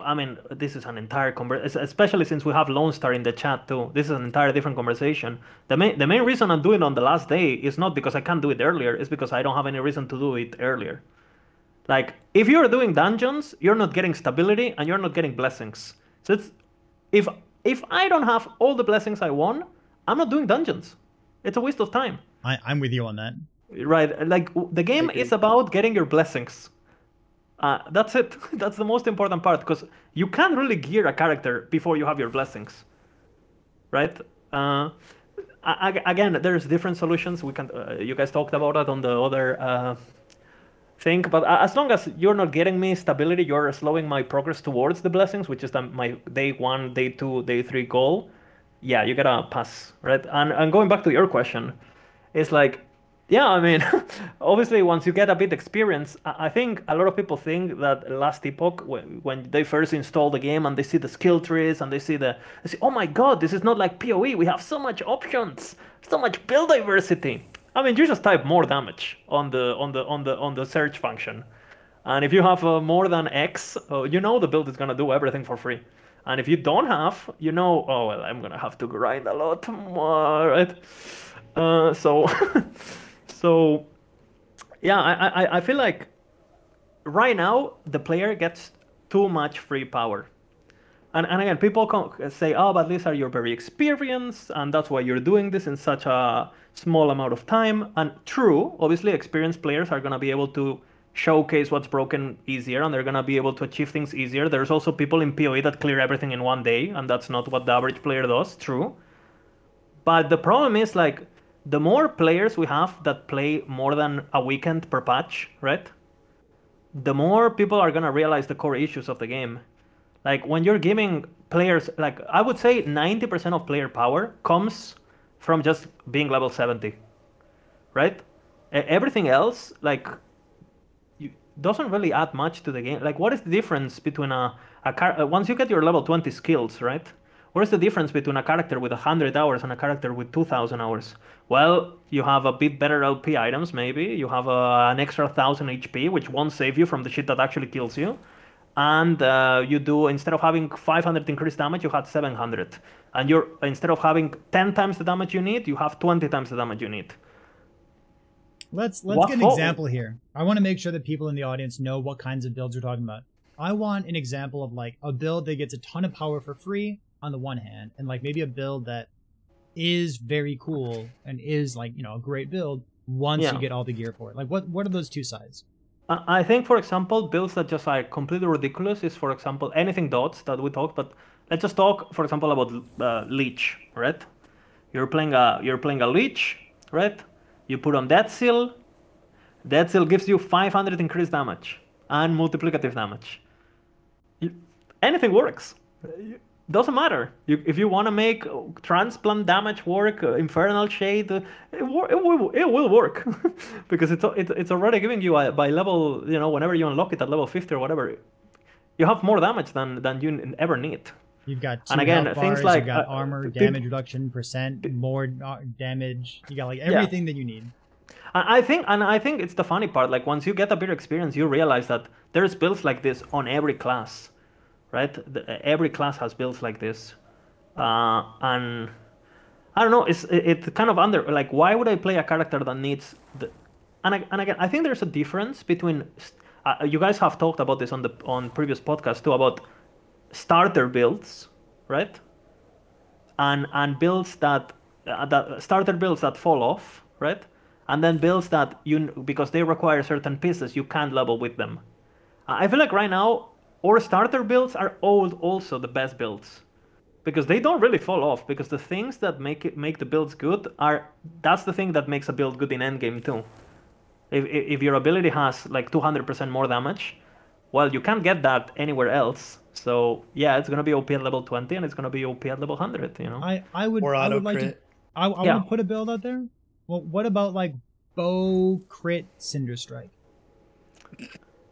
I mean, this is an entire conversation, especially since we have Lone Star in the chat too. This is an entire different conversation. The main, the main reason I'm doing it on the last day is not because I can't do it earlier, it's because I don't have any reason to do it earlier. Like, if you're doing dungeons, you're not getting stability and you're not getting blessings. So it's, if if I don't have all the blessings I want, I'm not doing dungeons. It's a waste of time. I, I'm with you on that. Right, like the game is about getting your blessings. Uh, that's it. That's the most important part because you can't really gear a character before you have your blessings, right? Uh, again, there's different solutions. We can. Uh, you guys talked about it on the other uh, thing, but as long as you're not getting me stability, you're slowing my progress towards the blessings, which is the, my day one, day two, day three goal. Yeah, you gotta pass, right? And and going back to your question, it's like, yeah, I mean, obviously, once you get a bit experience, I think a lot of people think that Last Epoch, when, when they first install the game and they see the skill trees and they see the, they say, oh my god, this is not like PoE. We have so much options, so much build diversity. I mean, you just type more damage on the on the on the on the search function, and if you have uh, more than X, uh, you know the build is gonna do everything for free. And if you don't have, you know, oh well, I'm gonna have to grind a lot more, right? Uh, so, so, yeah, I, I I feel like right now the player gets too much free power. And, and again, people can say, oh, but Lizard, you're very experienced, and that's why you're doing this in such a small amount of time. And true, obviously, experienced players are going to be able to showcase what's broken easier, and they're going to be able to achieve things easier. There's also people in PoE that clear everything in one day, and that's not what the average player does, true. But the problem is, like, the more players we have that play more than a weekend per patch, right? the more people are gonna realize the core issues of the game. Like when you're giving players, like I would say, 90% of player power comes from just being level 70, right? Everything else, like, doesn't really add much to the game. Like, what is the difference between a, a car- once you get your level 20 skills, right? What is the difference between a character with 100 hours and a character with 2,000 hours? Well, you have a bit better LP items, maybe. You have a, an extra 1,000 HP, which won't save you from the shit that actually kills you. And uh, you do, instead of having 500 increased damage, you had 700. And you're, instead of having 10 times the damage you need, you have 20 times the damage you need. Let's let's What get an example here. I want to make sure that people in the audience know what kinds of builds we're talking about. I want an example of like a build that gets a ton of power for free on the one hand, and like maybe a build that is very cool and is like you know a great build once Yeah. you get all the gear for it. Like what what are those two sides? I I think, for example, builds that just are completely ridiculous is, for example, anything dots that we talked. But let's just talk, for example, about uh, leech, right? You're playing a you're playing a leech, right? You put on that seal. That seal gives you 500 increased damage and multiplicative damage. You, anything works. Doesn't matter. You, if you want to make transplant damage work, uh, infernal shade, uh, it, wor- it will it will work because it's it, it's already giving you a, by level you know whenever you unlock it at level 50 or whatever, you have more damage than than you n- ever need. You've got two And again, health things like, you got uh, armor, damage reduction, percent, more uh, damage. You got like everything that you need. I I think, and I think it's the funny part. Like once you get a bit of experience, you realize that there's builds like this on every class, right? The, every class has builds like this, uh, and I don't know. It's it, it's kind of under like why would I play a character that needs the, and I, and again I think there's a difference between. Uh, you guys have talked about this on the on previous podcasts too about starter builds, right? and and builds that uh, that starter builds that fall off, right? And then builds that you because they require certain pieces you can't level with them. I feel like right now our starter builds are all also the best builds because they don't really fall off because the things that make it make the builds good are that's the thing that makes a build good in endgame too. If if if your ability has like 200% more damage, well you can't get that anywhere else. So yeah, it's gonna be OP at level 20 and it's gonna be OP at level 100. You know. I I would Or I auto would like to crit. I, I Yeah. would put a build out there. Well, what about like bow crit cinder strike?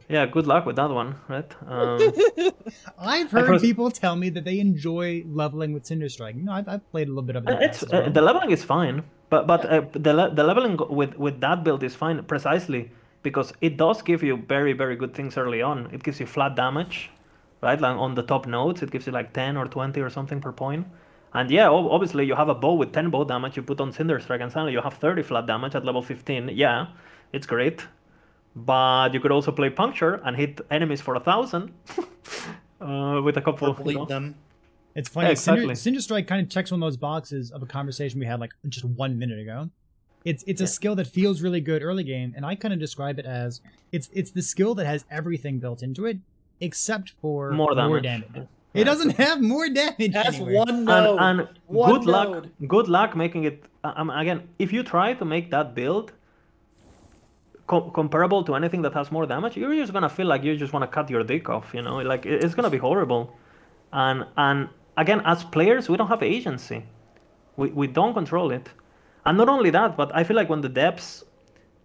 Yeah, good luck with that one, right? Um, I've heard people tell me that they enjoy leveling with cinder strike. Know, I've, I've played a little bit of it. it's as uh, the leveling is fine, but but uh, the le- the leveling with with that build is fine precisely because it does give you very very good things early on. It gives you flat damage, right? Like on the top nodes, it gives you like 10 or 20 or something per point. And yeah, obviously you have a bow with 10 bow damage. You put on Cinder Strike, and suddenly you have 30 flat damage at level 15. Yeah, it's great. But you could also play Puncture and hit enemies for a thousand uh, with a couple. or of, you know. them. It's funny. Yeah, exactly. Cinder Strike kind of checks one of those boxes of a conversation we had like just one minute ago. It's it's a skill that feels really good early game, and I kind of describe it as it's it's the skill that has everything built into it except for More damage. More damage. It doesn't have more damage. That's anywhere. one node. and, and One good luck good luck making it um, again if you try to make that build co- comparable to anything that has more damage you're just gonna feel like you just want to cut your dick off you know? Like it's gonna be horrible. And and again as players we don't have agency. We, we don't control it. And not only that but i feel like when the depths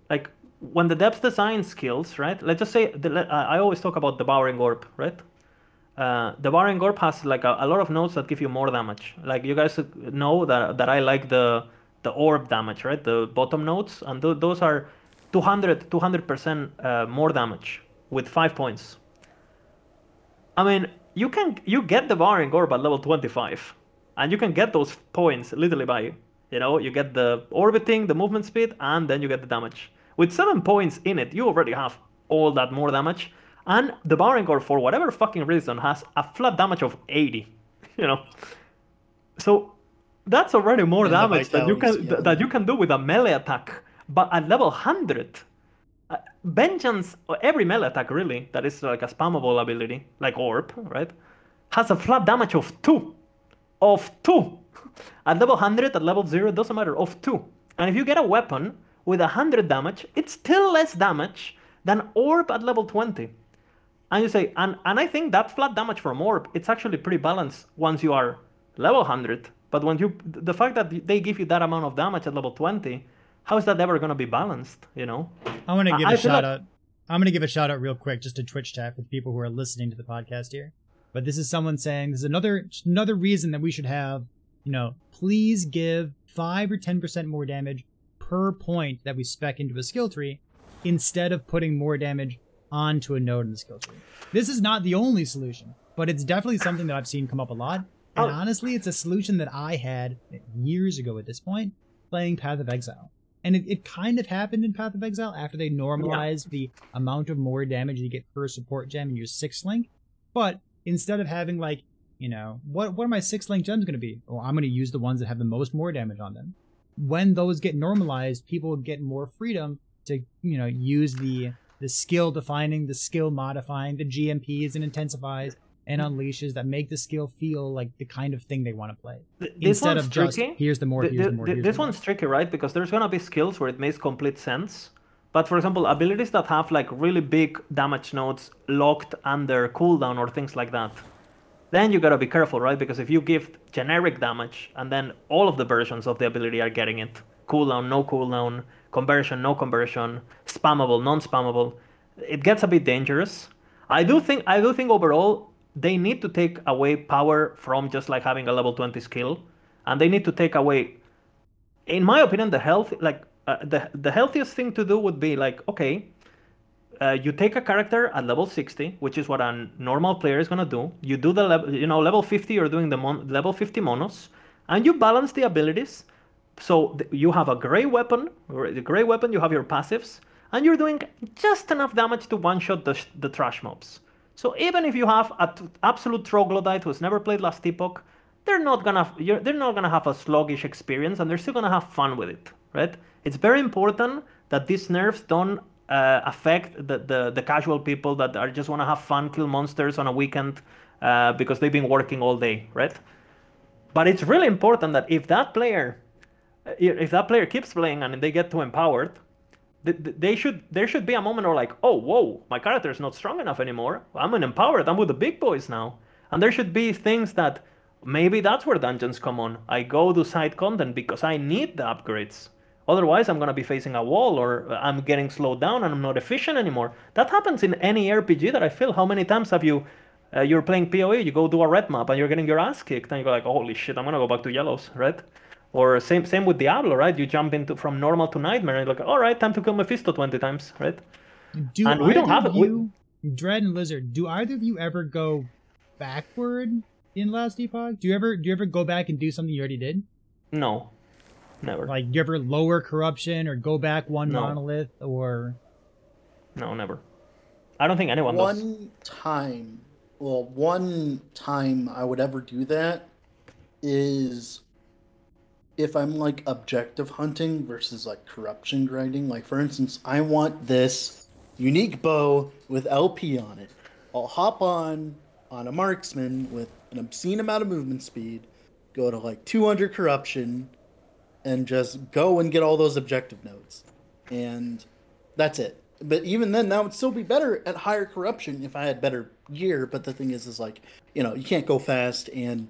like when the depth design skills right? Let's just say the, i always talk about the Devouring Orb right? Uh, the Devouring Orb has like a, a lot of nodes that give you more damage. Like you guys know that that I like the the orb damage, right? The bottom nodes, and th- those are 200 200% uh, more damage with five points. I mean, you can you get the Devouring Orb at level 25, and you can get those points literally by you know you get the orbiting, the movement speed, and then you get the damage. With seven points in it, you already have all that more damage. And the Devouring Orb, for whatever fucking reason, has a flat damage of 80. You know, so that's already more And damage that you can that you can do with a melee attack. But at level 100, uh, Vengeance, or every melee attack really, that is like a spammable ability, like Orb, right, has a flat damage of 2. Of 2. At level 100, at level 0, doesn't matter, of 2. And if you get a weapon with 100 damage, it's still less damage than Orb at level 20. And you say, and, and I think that flat damage from Orb, it's actually pretty balanced once you are level 100. But when you, the fact that they give you that amount of damage at level 20, how is that ever going to be balanced, you know? I want to I- give I a feel shout like- out. I'm going to give a shout out real quick just to Twitch chat for the people who are listening to the podcast here. But this is someone saying this is another another reason that we should have, you know, please give five or ten percent more damage per point that we spec into a skill tree, instead of putting more damage onto a node in the skill tree. This is not the only solution, but it's definitely something that I've seen come up a lot. And Oh. honestly, it's a solution that I had years ago at this point, playing Path of Exile. And it, it kind of happened in Path of Exile after they normalized the amount of more damage you get per support gem in your sixth link. But instead of having like, you know, what what are my six link gems going to be? Well, I'm going to use the ones that have the most more damage on them. When those get normalized, people get more freedom to, you know, use the the skill defining, the skill modifying, the GMPs and intensifies and unleashes that make the skill feel like the kind of thing they want to play Th- This instead one's of just tricky. here's the more, here's the th- more. here's this the more. one's tricky, right? Because there's gonna be skills where it makes complete sense. But for example, abilities that have like really big damage nodes locked under cooldown or things like that, then you gotta be careful, right? Because if you give generic damage and then all of the versions of the ability are getting it, cooldown, no cooldown, conversion, no conversion, spammable, non-spammable, it gets a bit dangerous. I do think I do think overall they need to take away power from just like having a level 20 skill, and they need to take away in my opinion, the health like uh, the the healthiest thing to do would be like okay, uh, you take a character at level 60, which is what a normal player is gonna do. You do the level, you know, level 50, you're doing the mon- level 50 monos, and you balance the abilities. So th- you have a gray weapon, or the gray weapon, you have your passives, and you're doing just enough damage to one-shot the, sh- the trash mobs. So even if you have an absolute troglodyte who's never played Last Epoch, they're not gonna they're not gonna have a sluggish experience, and they're still gonna have fun with it, right? It's very important that these nerfs don't uh, affect the, the the casual people that are just wanna have fun, kill monsters on a weekend uh, because they've been working all day, right? But it's really important that if that player, if that player keeps playing and they get too empowered, they should there should be a moment where like, oh whoa, my character is not strong enough anymore. I'm an empowered. I'm with the big boys now, and there should be things that maybe that's where dungeons come on. I go to side content because I need the upgrades. Otherwise, I'm gonna be facing a wall, or I'm getting slowed down, and I'm not efficient anymore. That happens in any RPG that I feel. How many times have you? Uh, you're playing PoE, you go do a red map, and you're getting your ass kicked, and you go like, "Holy shit, I'm gonna go back to yellows," right? Or same same with Diablo, right? You jump into from normal to nightmare, and you're like, "All right, time to kill Mephisto 20 times," right? Do And we don't have of it. We- you, Dread and Lizard, do either of you ever go backward in Last Epoch? Do you ever do you ever go back and do something you already did? No, never. Like do you ever lower corruption or go back one No. monolith or no, never. I don't think anyone does. One time, well, one time I would ever do that is if I'm like objective hunting versus like corruption grinding. Like, for instance, I want this unique bow with LP on it. I'll hop on, on a marksman with an obscene amount of movement speed, go to like 200 corruption, and just go and get all those objective nodes. And that's it. But even then, that would still be better at higher corruption if I had better gear. But the thing is, is like, you know, you can't go fast and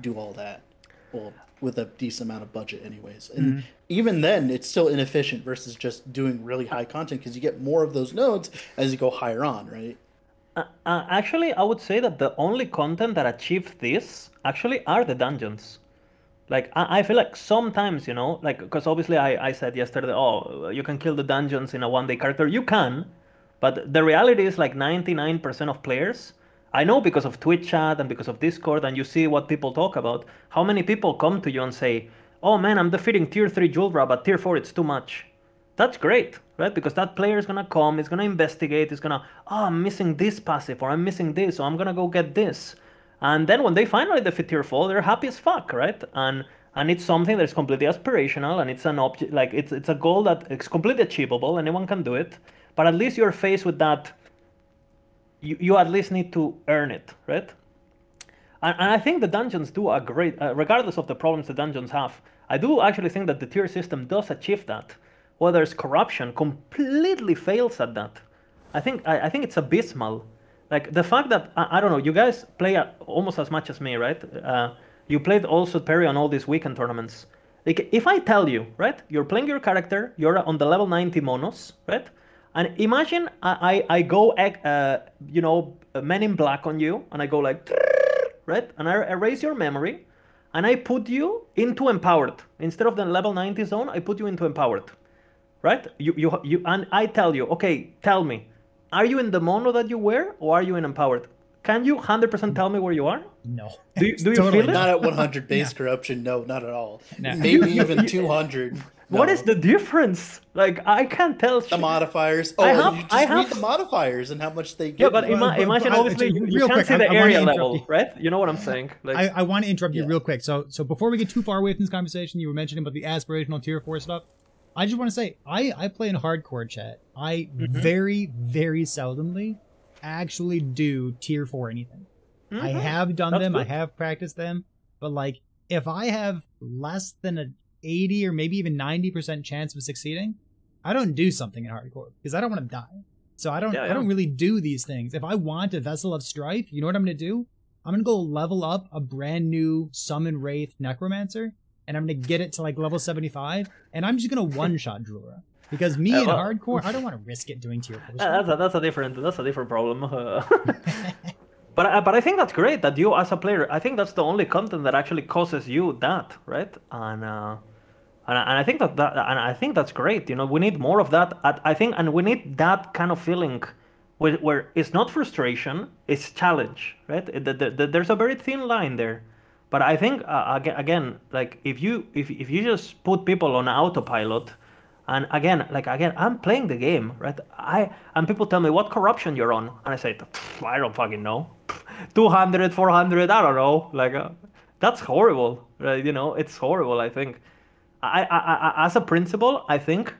do all that. Well, with a decent amount of budget, anyways. And Mm-hmm. even then, it's still inefficient versus just doing really high content because you get more of those nodes as you go higher on, right? Uh, uh, actually, I would say that the only content that achieved this actually are the dungeons. Like I, I feel like sometimes you know, like because obviously I, I said yesterday, oh, you can kill the dungeons in a one day character. You can, but the reality is like 99% of players. I know because of Twitch chat and because of Discord, and you see what people talk about. How many people come to you and say, "Oh man, I'm defeating tier three Julra, but tier four it's too much." That's great, right? Because that player is gonna come, is gonna investigate, is gonna, oh, I'm missing this passive, or I'm missing this, so I'm gonna go get this. And then when they finally defeat tier four, they're happy as fuck, right? And and it's something that's completely aspirational, and it's an object, like it's it's a goal that is completely achievable. Anyone can do it, but at least you're faced with that. You you at least need to earn it, right? And, and I think the dungeons do a great, uh, regardless of the problems the dungeons have. I do actually think that the tier system does achieve that. Whether it's corruption, completely fails at that. I think I, I think it's abysmal. Like the fact that I, I don't know, you guys play almost as much as me, right? Uh, you played also Perry on all these weekend tournaments. Like if I tell you, right, you're playing your character, you're on the level 90 monos, right? And imagine I I, I go uh, you know Men in Black on you, and I go like right? And I erase your memory, and I put you into empowered. Instead of the level 90 zone, I put you into empowered, right? You, you, you, and I tell you, okay, tell me, are you in the mono that you wear, or are you in empowered? Can you 100% tell me where you are? No. Do you- do you Totally feel it? Not at 100 base corruption, no, not at all. No. Maybe even 200. What no. is the difference? Like, I can't tell. the modifiers? Oh, I have- you just I read have- the modifiers and how much they give. Yeah, but ima- But- but- imagine but obviously you, you can't quick, see I- the I wanna area interrupt level, you. right? You know what I'm saying? Like, I, I want to interrupt you Yeah. real quick. So so before we get too far away from this conversation, you were mentioning about the aspirational tier four stuff. I just want to say I I play in hardcore chat. I Mm-hmm. very very seldomly actually do tier four anything. I Mhm. have done That's them. I have practiced them. But like if I have less than a 80 or maybe even 90% chance of succeeding, I don't do something in hardcore because I don't want to die. So I don't Yeah, I don't yeah. really do these things. If I want a vessel of strife, you know what I'm going to do? I'm going to go level up a brand new summon wraith necromancer and I'm going to get it to like level 75 and I'm just going to one shot Julra. Because me Uh, in hardcore, I don't want to risk it doing tier 4. Uh, that's a, that's a different that's a different problem. But I, but I think that's great that you as a player, I think that's the only content that actually causes you that, right? And uh, and, I- and I think that, that and I think that's great. You know, we need more of that. I, I think, and we need that kind of feeling. Where, where it's not frustration, it's challenge, right? The, the, the, there's a very thin line there, but I think uh, again, again, like if you if, if you just put people on autopilot, and again, like again, I'm playing the game, right? I and people tell me what corruption you're on, and I say, I don't fucking know, 200, 400, I don't know. Like uh, that's horrible, right? You know, it's horrible. I think. I, I, I as a principle, I think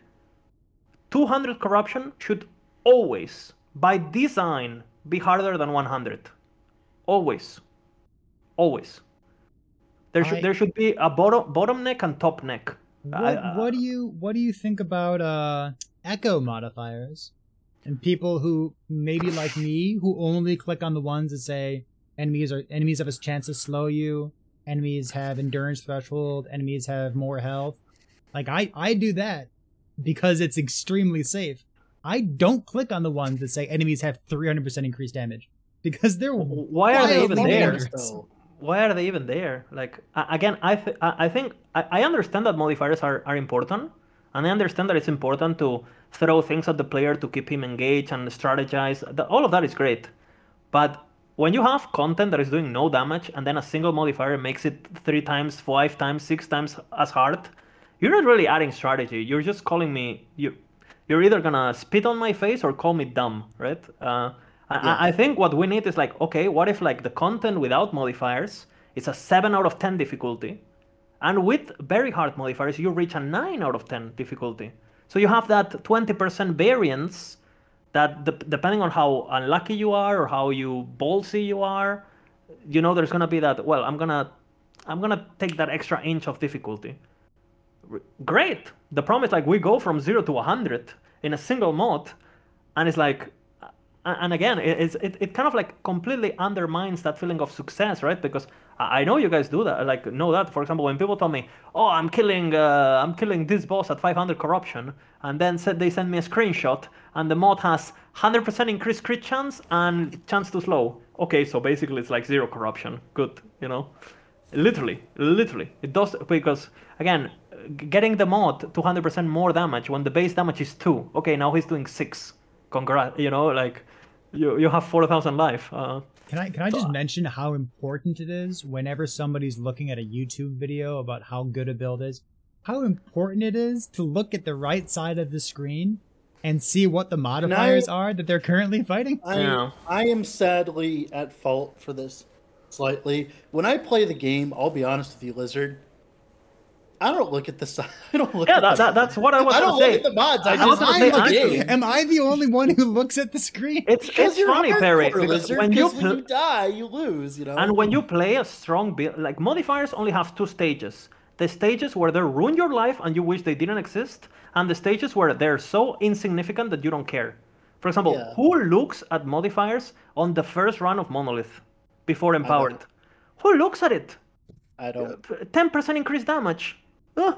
200 corruption should always, by design, be harder than 100. Always, always. There should I- there should be a bottom bottom neck and top neck. What, I- what do you what do you think about uh echo modifiers and people who maybe like me who only click on the ones that say enemies are enemies have a chance to slow you, enemies have endurance threshold, enemies have more health. Like I I do that because it's extremely safe. I don't click on the ones that say enemies have 300% increased damage because they're Why are they even there? Why are they even there? Like again, I th- I I think I, I understand that modifiers are, are important, and I understand that it's important to throw things at the player to keep him engaged and strategize. All of that is great, but when you have content that is doing no damage and then a single modifier makes it three times, five times, six times as hard, you're not really adding strategy. You're just calling me you. You're either gonna spit on my face or call me dumb, right? Uh, I, I- I think what we need is like, okay, what if like the content without modifiers is a seven out of ten difficulty, and with very hard modifiers you reach a nine out of ten difficulty. So you have that twenty percent variance that de- depending on how unlucky you are or how you ballsy you are, you know there's gonna be that. Well, I'm gonna I'm gonna take that extra inch of difficulty. Great. The problem is like we go from zero to 100 in a single mod, and it's like and again it, it, it kind of like completely undermines that feeling of success right? Because i know you guys do that like know that. For example when people tell me oh i'm killing uh, i'm killing this boss at 500 corruption and then said they send me a screenshot and the mod has 100% increased crit chance and chance to slow. Okay so basically it's like zero corruption. Good you know? Literally literally. It does because again getting the mod to 100% more damage when the base damage is 2 okay now he's doing 6 congrats you know like you you have 4000 life uh, Can I can I just mention how important it is whenever somebody's looking at a YouTube video about how good a build is, how important it is to look at the right side of the screen and see what the modifiers are that they're currently fighting? I, Yeah. I am sadly at fault for this slightly. When I play the game, I'll be honest with you, Lizard. I don't look at the side. I don't look yeah at that, the, that, that's what i was I gonna don't look say at the mods. I I just was say, the I- game. Am I the only one who looks at the screen? it's Because it's you're funny perry because Lizard, when you 'cause when you die, you lose. You know. And when you play a strong build, like modifiers only have two stages. The stages where they ruin your life and you wish they didn't exist, and the stages where they're so insignificant that you don't care. For example, Yeah. who looks at modifiers on the first run of Monolith before empowered? Who looks at it? I don't. 10% increased damage. Ugh,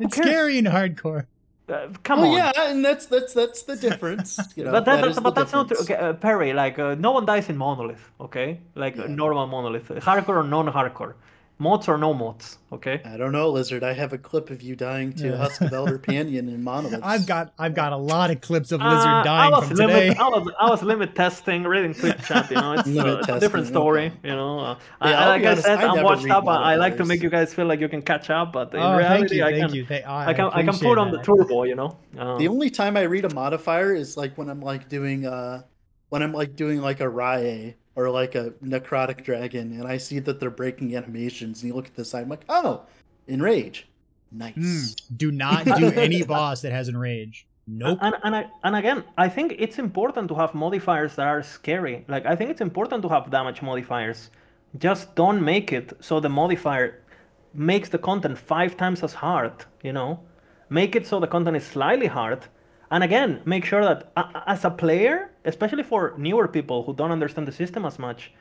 It's scary and hardcore. uh, come Well, on. yeah, and that's that's that's the difference. You know, but that, that is but, but that's not true. Okay, uh, Perry. Like uh, no one dies in monolith. Okay, like Yeah. normal monolith, hardcore or non-hardcore, mods or no mods. Okay. I don't know, Lizard. I have a clip of you dying to Yeah. Husk of Elder Panion in Monoliths. I've got I've got a lot of clips of Lizard Uh, dying I was from limit, today. I was, I was limit testing, reading Twitch chat. You know, it's, uh, it's a different story. okay. You know, uh, Yeah, I, like be I honest, said, I I'm never washed up. I, I like to make you guys feel like you can catch up, but in oh, reality, thank you, I thank can, you. Thank, I can, I can appreciate put on the that. turbo. You know. Uh, The only time I read a modifier is like when I'm like doing uh when I'm like doing like a Raye or like a necrotic dragon and I see that they're breaking animations and you look at the side, I'm like, oh, enrage. Nice. Hmm, do not do any boss that has enrage. Nope. And and I, and again, I think it's important to have modifiers that are scary. Like I think it's important to have damage modifiers. Just don't make it so the modifier makes the content five times as hard. You know, make it so the content is slightly hard. And again, make sure that uh, as a player, especially for newer people who don't understand the system as much,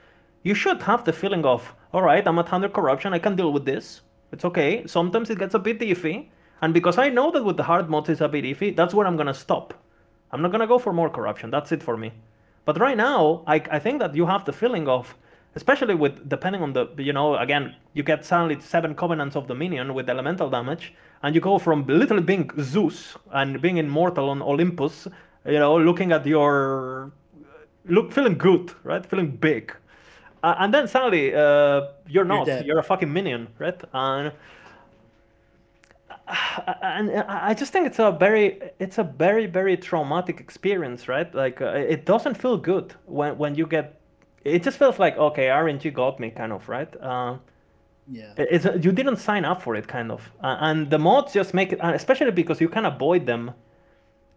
you should have the feeling of, all right, I'm at 100 corruption, I can deal with this. It's okay. Sometimes it gets a bit iffy. And because I know that with the hard mods it's a bit iffy, that's where I'm going to stop. I'm not going to go for more corruption. That's it for me. But right now, I, I think that you have the feeling of, especially with, depending on the, you know, again, you get suddenly seven covenants of the minion with elemental damage, and you go from literally being Zeus and being immortal on Olympus, you know, looking at your, look, feeling good, right? Feeling big. Uh, and then suddenly, uh, you're not. dead. You're a fucking minion, right? And and I just think it's a very, it's a very, very traumatic experience, right? Like uh, it doesn't feel good when when you get. It just feels like okay, RNG got me, kind of, right? Uh, Yeah. it's you didn't sign up for it, kind of, uh, and the mods just make it, especially because you can avoid them.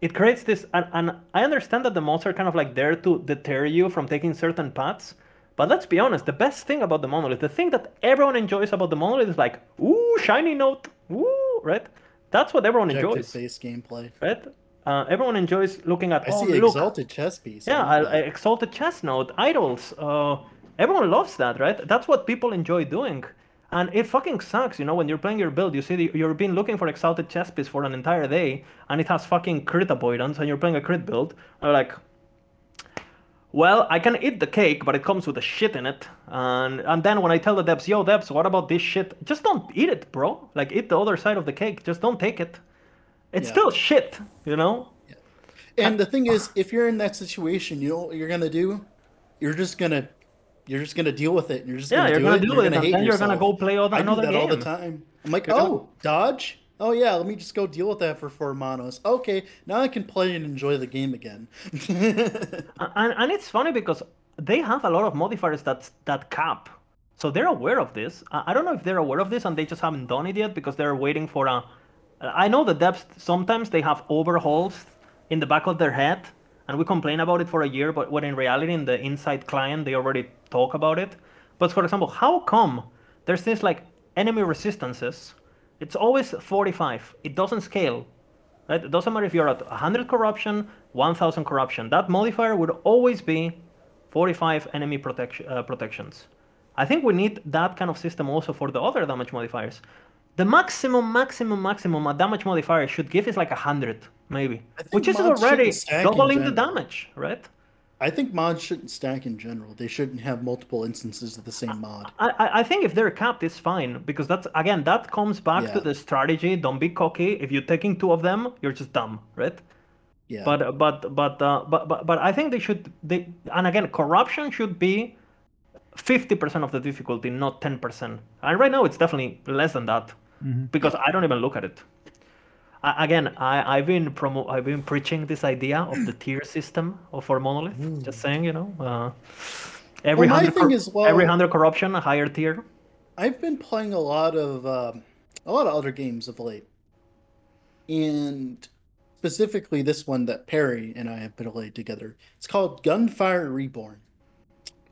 It creates this, and, and I understand that the mods are kind of like there to deter you from taking certain paths. But let's be honest, the best thing about the monolith, the thing that everyone enjoys about the monolith is like, ooh, shiny note, ooh, right? That's what everyone enjoys, Objective-based gameplay. right? Uh, everyone enjoys looking at. I oh, see look, exalted chess piece. Yeah, like I, exalted chess note, idols. Uh, everyone loves that, right? That's what people enjoy doing. And it fucking sucks, you know, when you're playing your build, you see the, you've been looking for exalted chess piece for an entire day, and it has fucking crit avoidance, and you're playing a crit build. And you're like, well, I can eat the cake, but it comes with a shit in it. And and then when I tell the devs, yo, devs, what about this shit? Just don't eat it, bro. Like, eat the other side of the cake. Just don't take it. It's Yeah. still shit, you know? Yeah. And the thing is, if you're in that situation, you know what you're gonna do? You're just gonna you're just gonna deal with it. You're just Yeah, gonna you're do gonna it. deal with it, gonna and then you're gonna go play other- I do another that all the time. I'm like, You're gonna- oh, dodge. Oh yeah, let me just go deal with that for four monos. Okay, now I can play and enjoy the game again. and, and it's funny because they have a lot of modifiers that that cap so they're aware of this I don't know if they're aware of this and they just haven't done it yet because they're waiting for a i know the devs sometimes they have overhauls in the back of their head, and we complain about it for a year, but when in reality, in the inside client, they already talk about it. But for example, how come there's things like enemy resistances? It's always 45. It doesn't scale. Right? It doesn't matter if you're at 100 corruption, 1000 corruption. That modifier would always be 45 enemy protection, uh, protections. I think we need that kind of system also for the other damage modifiers. The maximum, maximum, maximum a damage modifier should give is like a 100, maybe. Which is already shouldn't stack in doubling the damage, right? I think mods shouldn't stack in general. They shouldn't have multiple instances of the same mod. I, I- I think if they're capped, it's fine because that's again that comes back to the strategy. Don't be cocky. If you're taking two of them, you're just dumb, right? Yeah. But but but uh, but but but I think they should. They and again, corruption should be fifty percent of the difficulty, not ten percent. And right now, it's definitely less than that because I don't even look at it. I, again, I I've been promo I've been preaching this idea of the tier system of for monolith. Just saying, you know, uh, every Well, hundred cor- well- every hundred corruption, a higher tier. I've been playing a lot of um, a lot of other games of late, and specifically this one that Perry and I have been played together. It's called Gunfire Reborn,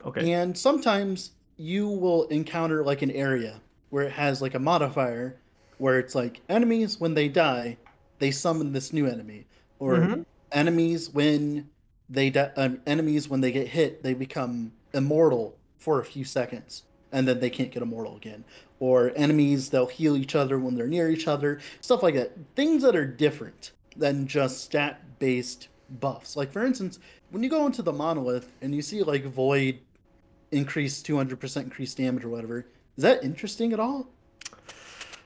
Okay. and sometimes you will encounter like an area where it has like a modifier where it's like enemies when they die, they summon this new enemy, or Mhm. enemies when they di- um, enemies when they get hit, they become immortal for a few seconds, and then they can't get immortal again. Or enemies they'll heal each other when they're near each other, stuff like that. Things that are different than just stat based buffs. Like for instance, when you go into the monolith and you see like void increase 200% increased damage or whatever, is that interesting at all?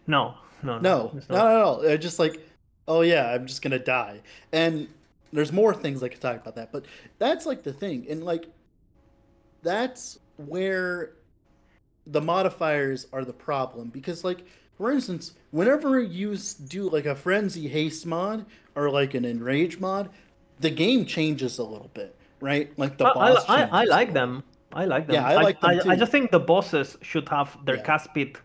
No, no, No, it's not at all. They're just like, oh yeah, I'm just gonna die. And there's more things I could talk about that, but that's like the thing, and like that's where the modifiers are the problem because like for instance whenever you do like a frenzy haste mod or like an enrage mod the game changes a little bit right like the I, boss I, I, I like them. I like them. Yeah, I like them I, I just think the bosses should have their Yeah. speed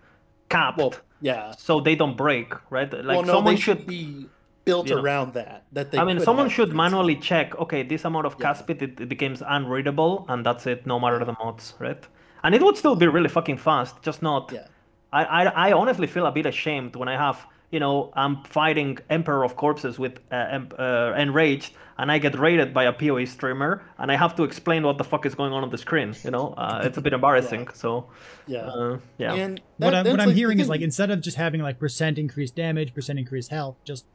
capped well yeah so they don't break, right? Like well no someone they should. should be built you know. around that that they I mean, someone should manually check. Okay, this amount of Yeah. it, it becomes unreadable, and that's it. No matter the mods, right? And it would still be really fucking fast, just not. yeah I, I, I honestly feel a bit ashamed when I have, you know, I'm fighting Emperor of Corpses with uh, em- uh, Enraged, and I get raided by a PoE streamer, and I have to explain what the fuck is going on on the screen. You know, uh, it's a bit embarrassing. So, yeah uh, yeah. and what I'm, what I'm like, hearing is like instead of just having like percent increased damage, percent increased health, just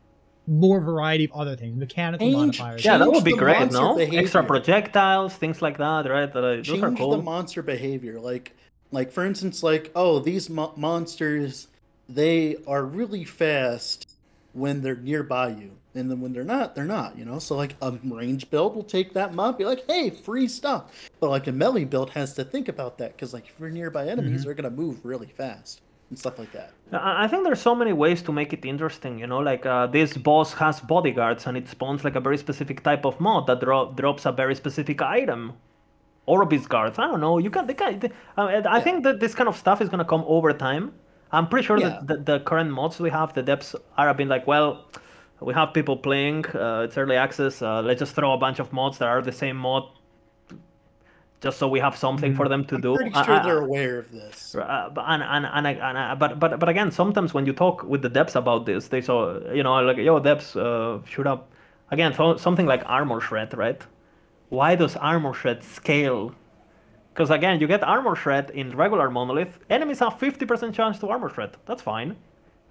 more variety of other things, mechanical Change- modifiers. yeah, that would be great, monster no? Extra projectiles, things like that, right? That, uh, those are change cool. the monster behavior like like for instance like oh these mo- monsters they are really fast when they're nearby you and then when they're not they're not you know so like a range build will take that mod be like hey free stuff but like a melee build has to think about that because like if you're nearby enemies Mm-hmm. they're gonna move really fast and stuff like that I think there's so many ways to make it interesting, you know, like uh, this boss has bodyguards and it spawns like a very specific type of mod that dro- drops a very specific item. Orbis guards, I don't know. You can, they can. They, uh, I think that this kind of stuff is gonna come over time. I'm pretty sure Yeah. that the, the current mods we have, the devs are a bit like, well, we have people playing. Uh, it's early access. Uh, let's just throw a bunch of mods that are the same mod, just so we have something for them to do. pretty sure I- they're aware of this uh, but- and, and, and, and but but but again, sometimes when you talk with the devs about this, they saw you know like yo devs uh, shoot up again so, something like armor shred, right? Why does armor shred scale? Because again, you get armor shred in regular monolith, enemies have fifty percent chance to armor shred. That's fine.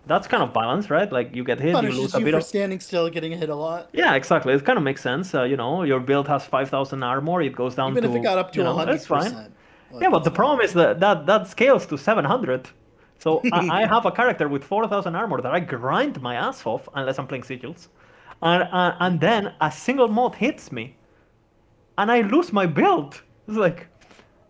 That's kind of balanced, right? Like you get hit, you lose a you bit for of. standing still getting hit a lot Yeah, exactly. It kind of makes sense. Uh, you know, your build has five thousand armor. It goes down even to if it got up to you know, 100% That's fine. like, Yeah, but the problem is that that, that scales to 700. So I, I have a character with 4,000 armor that I grind my ass off unless I'm playing sigils, and uh, and then a single mod hits me, and I lose my build. It's like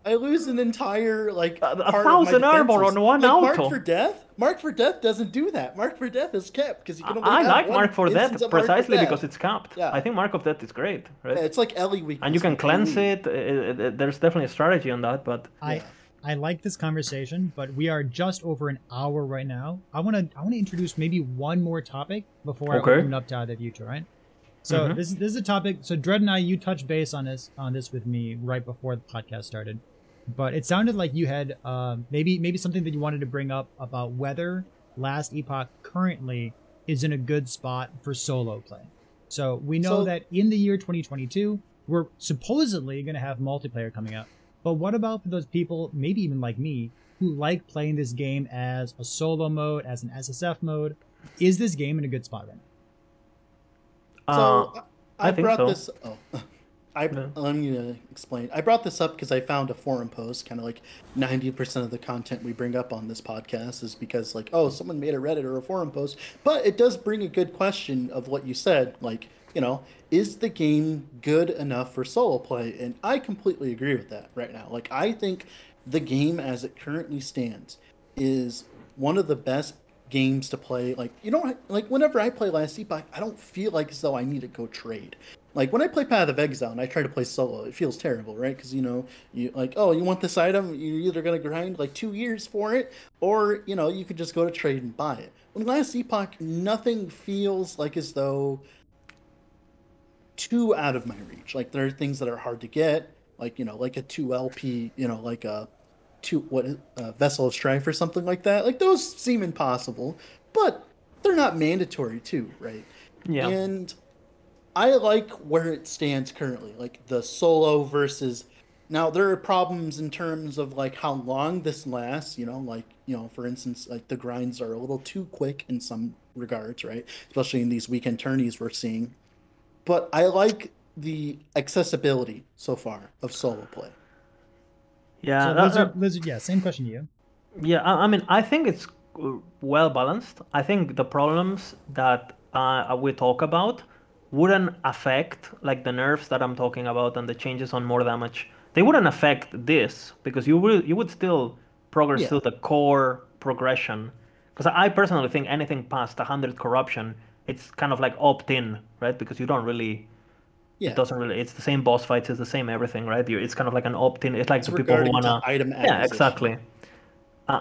I lose an entire like A- a part of my thousand armor on one like, auto. Mark for death. Mark for death doesn't do that. Mark for death is kept because you can only I have like one Mark for Death of Mark for precisely Death. because it's capped. Yeah. I think Mark of Death is great, right? Yeah, it's like Ellie weakness. and you can cleanse Ellie. it. Uh, uh, There's definitely a strategy on that, but I I like this conversation, but we are just over an hour right now. I want to I want to introduce maybe one more topic before Okay. I open up to the future, right? So Mhm. this this is a topic. So Dread and I, you touched base on this on this with me right before the podcast started, but it sounded like you had uh, maybe maybe something that you wanted to bring up about whether Last Epoch currently is in a good spot for solo play. So we know So- that in the year 2022, we're supposedly going to have multiplayer coming out. But what about for those people, maybe even like me, who like playing this game as a solo mode, as an SSF mode? Is this game in a good spot right now? Uh, So I, I think brought so. this. Oh, I Yeah. let me uh, explain. I brought this up because I found a forum post. Kind of like ninety percent of the content we bring up on this podcast is because like, oh, someone made a Reddit or a forum post. But it does bring a good question of what you said. Like, you know, is the game good enough for solo play? And I completely agree with that right now. Like, I think the game as it currently stands is one of the best games to play. Like you don't like whenever I play Last Epoch, I don't feel like as though I need to go trade. Like when I play Path of Exile and I try to play solo, it feels terrible, right? Because you know, you like, oh, you want this item, you're either gonna grind like two years for it, or you know, you could just go to trade and buy it. When Last Epoch, nothing feels like as though too out of my reach. Like there are things that are hard to get, like you know, like a two LP, you know, like a two what a Vessel of Strife or something like that. Like those seem impossible, but they're not mandatory too, right? yeah. And I like where it stands currently, like the solo versus. Now there are problems in terms of like how long this lasts. You know, like you know, for instance, like the grinds are a little too quick in some regards, right? Especially in these weekend tourneys we're seeing. But I like the accessibility so far of solo play. yeah. so that- Lizard, Lizard, yeah, same question to you. Yeah, I, I mean, I think it's uh, well balanced. I think the problems that uh, we talk about wouldn't affect like the nerfs that I'm talking about and the changes on more damage. They wouldn't affect this because you will you would still progress Yeah. through the core progression. Because I personally think anything past 100 corruption, it's kind of like opt-in, right? Because you don't really Yeah, it doesn't really it's the same boss fights it's the same everything right you it's kind of like an opt-in it's like it's the people who wanna item yeah acquisition. exactly I,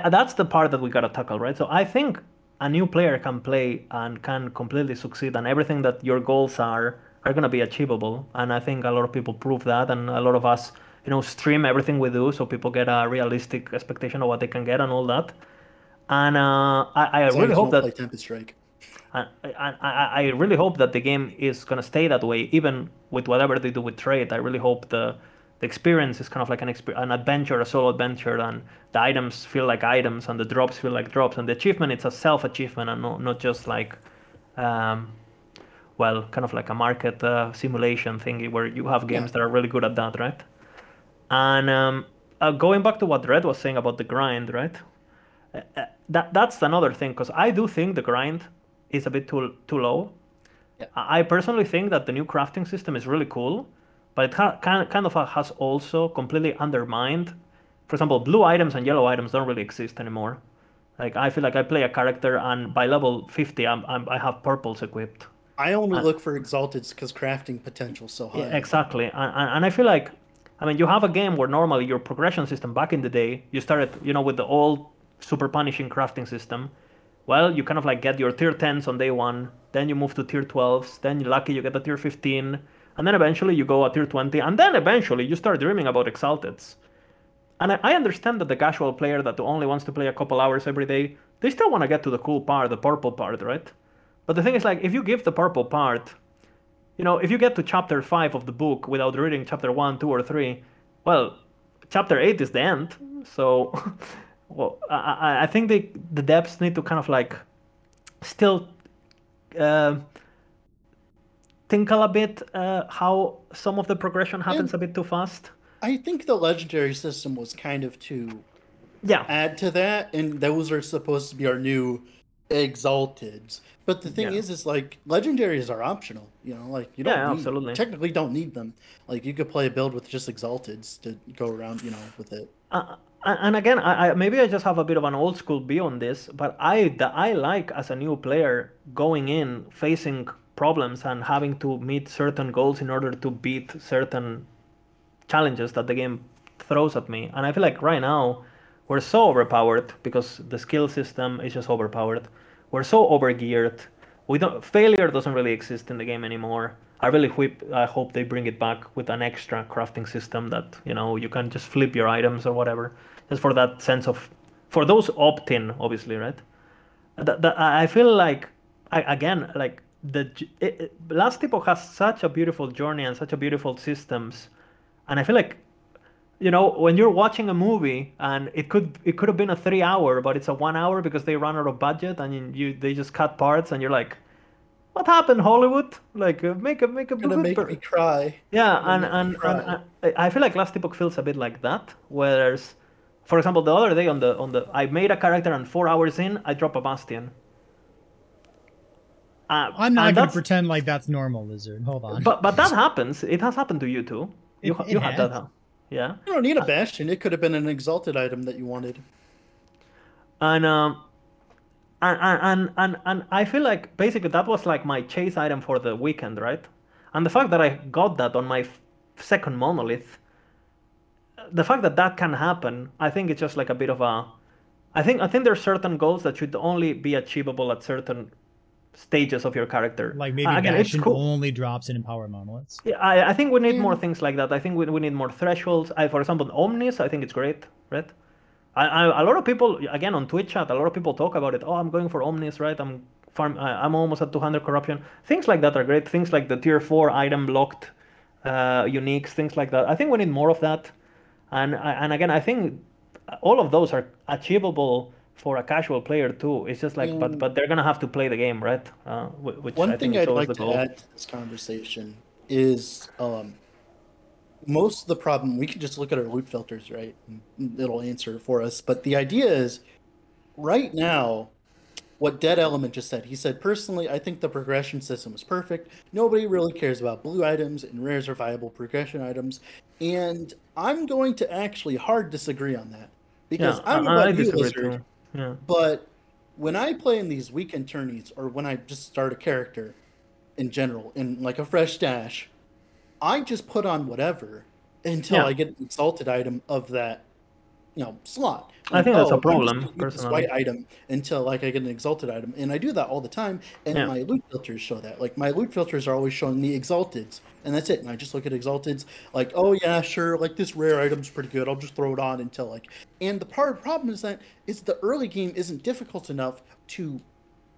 I, I, that's the part that we gotta tackle right so i think a new player can play and can completely succeed and everything that your goals are are gonna be achievable and i think a lot of people prove that and a lot of us you know stream everything we do so people get a realistic expectation of what they can get and all that and uh, I, I really hope that play Tempest Strike. I, I, I I really hope that the game is gonna stay that way, even with whatever they do with trade. I really hope the the experience is kind of like an exper- an adventure, a solo adventure, and the items feel like items, and the drops feel like drops, and the achievement it's a self achievement, and not not just like, um, well, kind of like a market uh, simulation thingy where you have games Yeah. that are really good at that, right? And um, uh, going back to what Dread was saying about the grind, right? Uh, uh, that that's another thing because I do think the grind is a bit too too low. Yeah. I personally think that the new crafting system is really cool, but it ha- kind kind of has also completely undermined. For example, blue items and yellow items don't really exist anymore. Like I feel like I play a character and by level 50 I'm, I'm I have purples equipped. I only Uh, look for exalted because crafting potential is so high. Yeah, exactly. And, and, and I feel like, I mean, you have a game where normally your progression system back in the day, you started, you know, with the old super punishing crafting system. Well, you kind of like get your tier 10s on day one, then you move to tier 12s, then you're lucky you get a tier 15, and then eventually you go a tier 20, and then eventually you start dreaming about exalteds. And I, I understand that the casual player that only wants to play a couple hours every day, they still want to get to the cool part, the purple part, right? But the thing is, like, if you give the purple part, you know, if you get to chapter five of the book without reading chapter one, two, or three, well, chapter eight is the end. So, well, I, I, I think the the depths need to kind of like still uh, tinkle a bit uh, how some of the progression happens a bit too fast. I think the legendary system was kind of to Yeah, add to that, and those are supposed to be our new exalteds. But the thing Yeah. is, is like legendaries are optional. You know, like you don't Yeah, need, absolutely. technically don't need them. Like you could play a build with just exalteds to go around. You know, with it. Uh, and again, I, I maybe I just have a bit of an old school view on this, but I the, I like as a new player going in facing problems and having to meet certain goals in order to beat certain challenges that the game throws at me. And I feel like right now we're so overpowered because the skill system is just overpowered. We're so overgeared. we don't failure doesn't really exist in the game anymore. I really hope I hope they bring it back with an extra crafting system that you know you can just flip your items or whatever, just for that sense of for those opt-in, obviously, right? That, that I feel like I, again like the it, it, Last Epoch has such a beautiful journey and such a beautiful systems, and I feel like you know when you're watching a movie and it could it could have been a three hour but it's a one hour because they run out of budget and you they just cut parts and you're like what happened hollywood? Like uh, make a make a gonna make me cry. Yeah and and, and, and i feel like last epoch feels a bit like that whereas for example the other day on the on the i made a character and four hours in i drop a bastion uh, i'm not gonna pretend like that's normal lizard hold on but but that happens it has happened to you too you, it, you had that huh? Yeah. You don't need a bastion. It could have been an exalted item that you wanted. And um, and and and and I feel like basically that was like my chase item for the weekend, right? And the fact that I got that on my second monolith, the fact that that can happen, I think it's just like a bit of a. I think I think there's certain goals that should only be achievable at certain stages of your character. Like maybe uh, again, Bastion cool. only drops in Empower Monoliths. Yeah, I, I think we need more things like that. I think we, we need more thresholds. I, for example, Omnis, I think it's great, right? I, I, a lot of people, again, on Twitch chat, a lot of people talk about it. Oh, I'm going for Omnis, right? I'm farm, I'm almost at 200 corruption. Things like that are great. Things like the tier 4 item blocked uh, uniques, things like that. I think we need more of that. And, and again, I think all of those are achievable for a casual player too. It's just like, but mm. but they're gonna have to play the game, right? Uh, which one I thing I'd like to goal. add to this conversation is um, most of the problem. We can just look at our loot filters, right? It'll answer for us. But the idea is, right now, what Dead Element just said. He said, personally, I think the progression system is perfect. Nobody really cares about blue items, and rares are viable progression items. And I'm going to actually hard disagree on that because yeah, I'm about you, Lizard. Yeah. But when I play in these weekend tourneys or when I just start a character in general, in like a fresh stash, I just put on whatever until yeah. I get an exalted item of that you know slot. I think that's a oh, problem. This white item until like I get an exalted item, and I do that all the time. And yeah. my loot filters show that. Like my loot filters are always showing me exalteds, and that's it. And I just look at exalteds, like oh yeah, sure, like this rare item's pretty good. I'll just throw it on until like. And the part of the problem is that is the early game isn't difficult enough to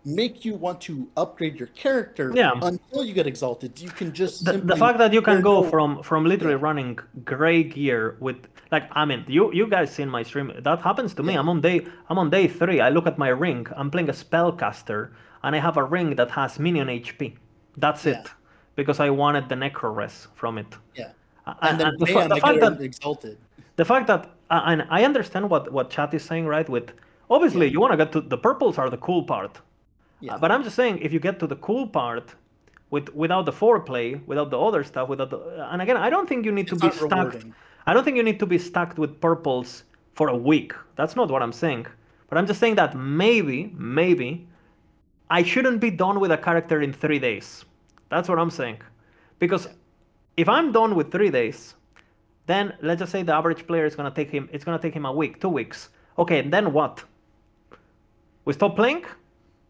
make you want to upgrade your character yeah. until you get exalted. You can just the, the fact that you can go no... from from literally yeah. running gray gear with like I mean you you guys seen my stream that happens to me. Yeah. I'm on day I'm on day three. I look at my ring. I'm playing a spellcaster and I have a ring that has minion HP. That's it because I wanted the necro res from it. Yeah. And, and, the, the fact that exalted. The fact that uh, and I understand what what chat is saying right with obviously you want to get to the purples are the cool part yeah. But I'm just saying, if you get to the cool part, with without the foreplay, without the other stuff, without the, and again, I don't think you need it's to be stuck. Rewarding. I don't think you need to be stuck with purples for a week. That's not what I'm saying. But I'm just saying that maybe, maybe, I shouldn't be done with a character in three days. That's what I'm saying. Because if I'm done with three days, then let's just say the average player is gonna take him. It's gonna take him a week, two weeks. Okay, then what? We stop playing?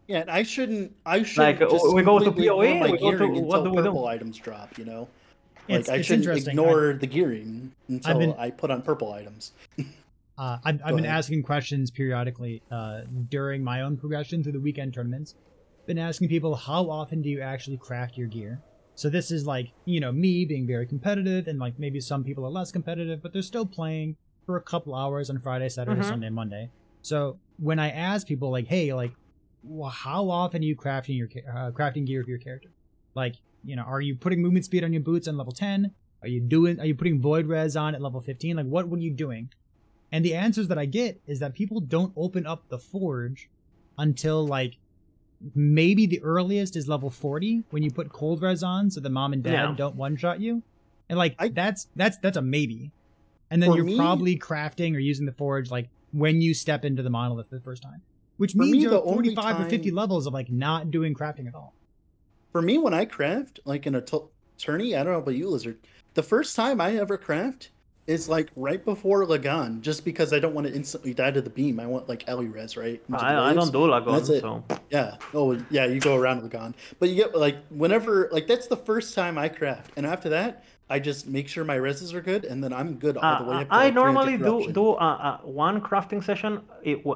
Yeah, I shouldn't. I should like we go to POE. We go to what do we do? Purple items drop. You know, like it's, I it's shouldn't ignore I, the gearing until been, I put on purple items. uh, I've, I've been asking questions periodically uh, during my own progression through the weekend tournaments. Been asking people how often do you actually craft your gear? So this is like you know me being very competitive, and like maybe some people are less competitive, but they're still playing for a couple hours on Friday, Saturday, mm-hmm. Sunday, Monday. So when I ask people like, hey, like well, how often are you crafting your uh, crafting gear for your character? Like, you know, are you putting movement speed on your boots on level 10? Are you doing? Are you putting void res on at level 15? Like, what what are you doing? And the answers that I get is that people don't open up the forge until like maybe the earliest is level 40 when you put cold res on, so the mom and dad yeah. don't one shot you. And like I, that's that's that's a maybe. And then you're me, probably crafting or using the forge like when you step into the monolith for the first time which means me, you're 45 time... or 50 levels of like not doing crafting at all. For me, when I craft, like in a t- tourney, I don't know about you, Lizard. The first time I ever craft, is like right before Lagon, just because I don't want to instantly die to the beam. I want like Ellie res, right? I, I don't do Lagon, That's it. so Yeah. Oh, yeah. You go around Lagon, but you get like whenever like that's the first time I craft, and after that, I just make sure my reses are good, and then I'm good all the way Uh, up. To, I like, normally do do uh, uh, one crafting session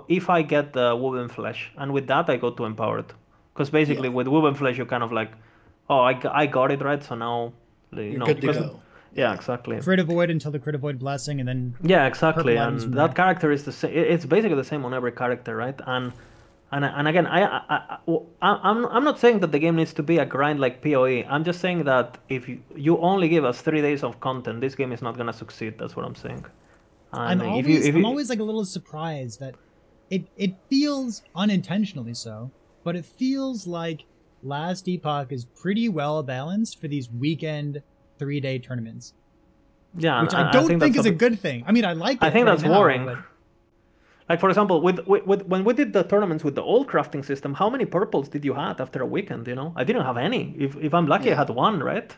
if I get the woven flesh, and with that I go to empowered, because basically Yeah. with woven flesh you kind of like, oh I, I got it right, so now you You're know good to go. Yeah exactly Crit avoid until the crit avoid blessing, and then yeah exactly, and that character is the same. It's basically the same on every character, right? And and and again, I, I, I I'm I'm not saying that the game needs to be a grind like PoE. I'm just saying that if you, you only give us three days of content, this game is not gonna succeed. That's what I'm saying. I'm And if always you- if I'm always like a little surprised that it it feels unintentionally so, but it feels like Last Epoch is pretty well balanced for these weekend three day tournaments, Yeah, which and I don't think, that's is a what- good thing. I mean, I like. It I think right that's now, boring. but- Like for example, with, with, with when we did the tournaments with the old crafting system, how many purples did you have after a weekend? You know, I didn't have any. If if I'm lucky, I had one, right?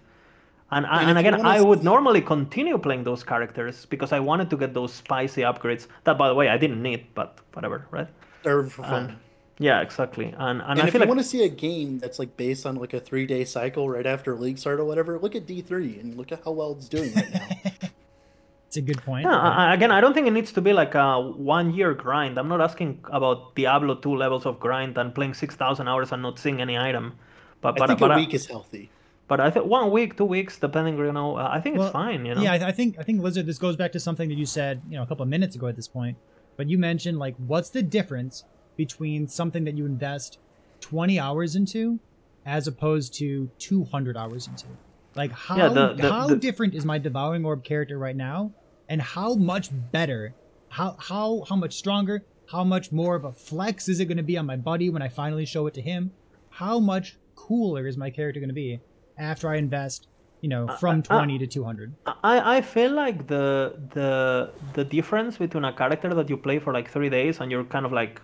And And and, again, wanna I s- would normally continue playing those characters because I wanted to get those spicy upgrades. That, by the way, I didn't need, but whatever, right? Or for fun. Uh, yeah, exactly. And and, and I if feel you like want to see a game that's like based on like a three day cycle right after league start or whatever, look at D three and look at how well it's doing right now. it's a good point. Yeah, I, I- again, I don't think it needs to be like a one-year grind. I'm not asking about Diablo 2 levels of grind and playing 6,000 hours and not seeing any item. But I but think but a I- week is healthy. but I think one week, two weeks, depending, you know, uh, I think Well, it's fine. You know. Yeah, I, I think I think Lizard. This goes back to something that you said, you know, a couple of minutes ago at this point. But you mentioned like, what's the difference between something that you invest 20 hours into, as opposed to 200 hours into? Like, how Yeah, the- the- how the- different is my devouring orb character right now, and how much better, how how how much stronger, how much more of a flex is it going to be on my buddy when I finally show it to him? How much cooler is my character going to be after I invest, you know, from uh, 20 to 200? I, I feel like the the the difference between a character that you play for like three days and you're kind of like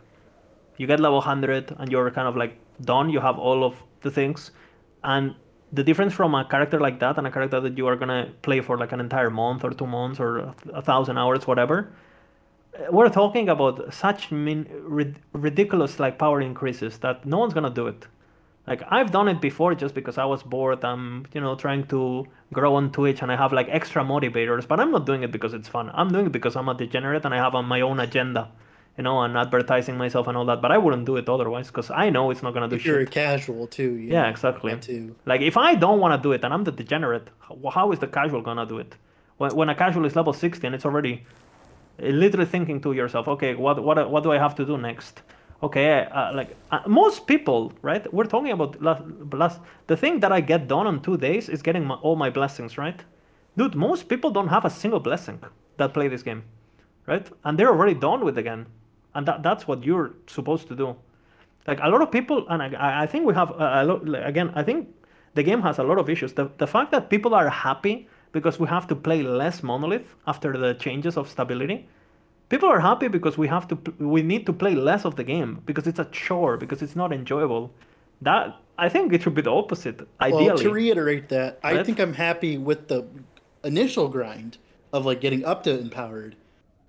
you get level 100 and you're kind of like done you have all of the things and the difference from a character like that and a character that you are gonna play for like an entire month or two months or a, thousand hours whatever uh, we're talking about such min, rid, ridiculous like power increases that no one's gonna do it like I've done it before just because I was bored. I'm, you know, trying to grow on Twitch and I have like extra motivators, but I'm not doing it because it's fun. I'm doing it because I'm a degenerate and I have on my own agenda, you know, and advertising myself and all that. But I wouldn't do it otherwise because I know it's not gonna do If you're a casual too. You Yeah, exactly. too. Like if I don't want to do it and I'm the degenerate, how, is the casual gonna do it? When, when a casual is level 60 and it's already literally thinking to yourself, okay, what what what do I have to do next? Okay, uh, like uh, most people, right? We're talking about last, last. The thing that I get done on two days is getting my, all my blessings, right? Dude, most people don't have a single blessing that play this game, right? And they're already done with the game, and that that's what you're supposed to do. Like a lot of people, and I, I think we have a, a lot. Again, I think the game has a lot of issues. The the fact that people are happy because we have to play less monolith after the changes of stability. People are happy because we have to we need to play less of the game because it's a chore because it's not enjoyable. That I think it should be the opposite. Ideally, Well, to reiterate that, I think I'm happy with the initial grind of like getting up to empowered,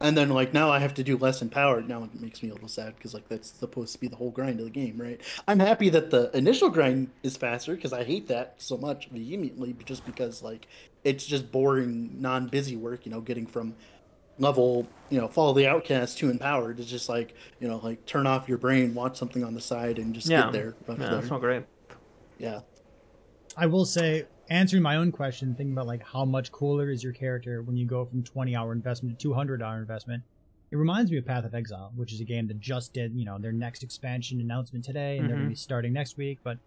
and then like now I have to do less empowered. Now it makes me a little sad because like that's supposed to be the whole grind of the game, right? I'm happy that the initial grind is faster because I hate that so much vehemently, just because like it's just boring, non-busy work. You know, getting from level, you know, follow the outcast to empowered is just like you know, like turn off your brain, watch something on the side, and just yeah, get there. yeah, much that's not great. yeah. I will say, answering my own question, thinking about like how much cooler is your character when you go from 20 hour investment to 200 hour investment. It reminds me of Path of Exile, which is a game that just did, you know, their next expansion announcement today, and they're going to be mm-hmm. starting next week. But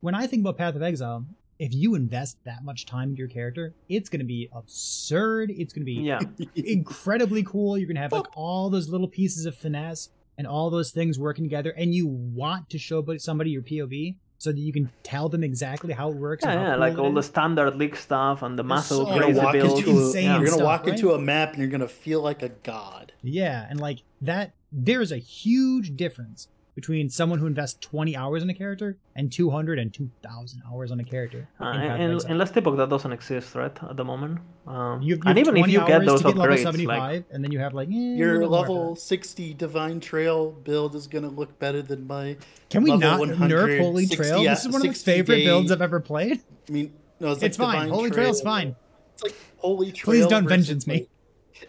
when I think about Path of Exile, if you invest that much time into your character, it's going to be absurd. It's going to be Yeah, incredibly cool. You're gonna have like all those little pieces of finesse and all those things working together, and you want to show somebody your PoB so that you can tell them exactly how it works. yeah, and how yeah. Like it all the standard league stuff and the muscle. so You're gonna crazy walk builds. into a, yeah. you're gonna stuff, walk right? into a map and you're gonna feel like a god. yeah, and like that, there's a huge difference between someone who invests 20 hours on a character and 200 and 2,000 hours on a character. Uh, in Path of and, Exile. and Last Epoch that doesn't exist, right, at the moment. Um, You, you and even if you get those to get level upgrades, 75, like and then you have like eh, Your little more after level 60 Divine Trail build is gonna look better than my. Can we not nerf Holy 60 Trail? This is one of my favorite day- builds I've ever played. I mean, no, it's, It's fine. Holy Trail. is fine. It's like Holy Trail. Please don't versus, vengeance me. like-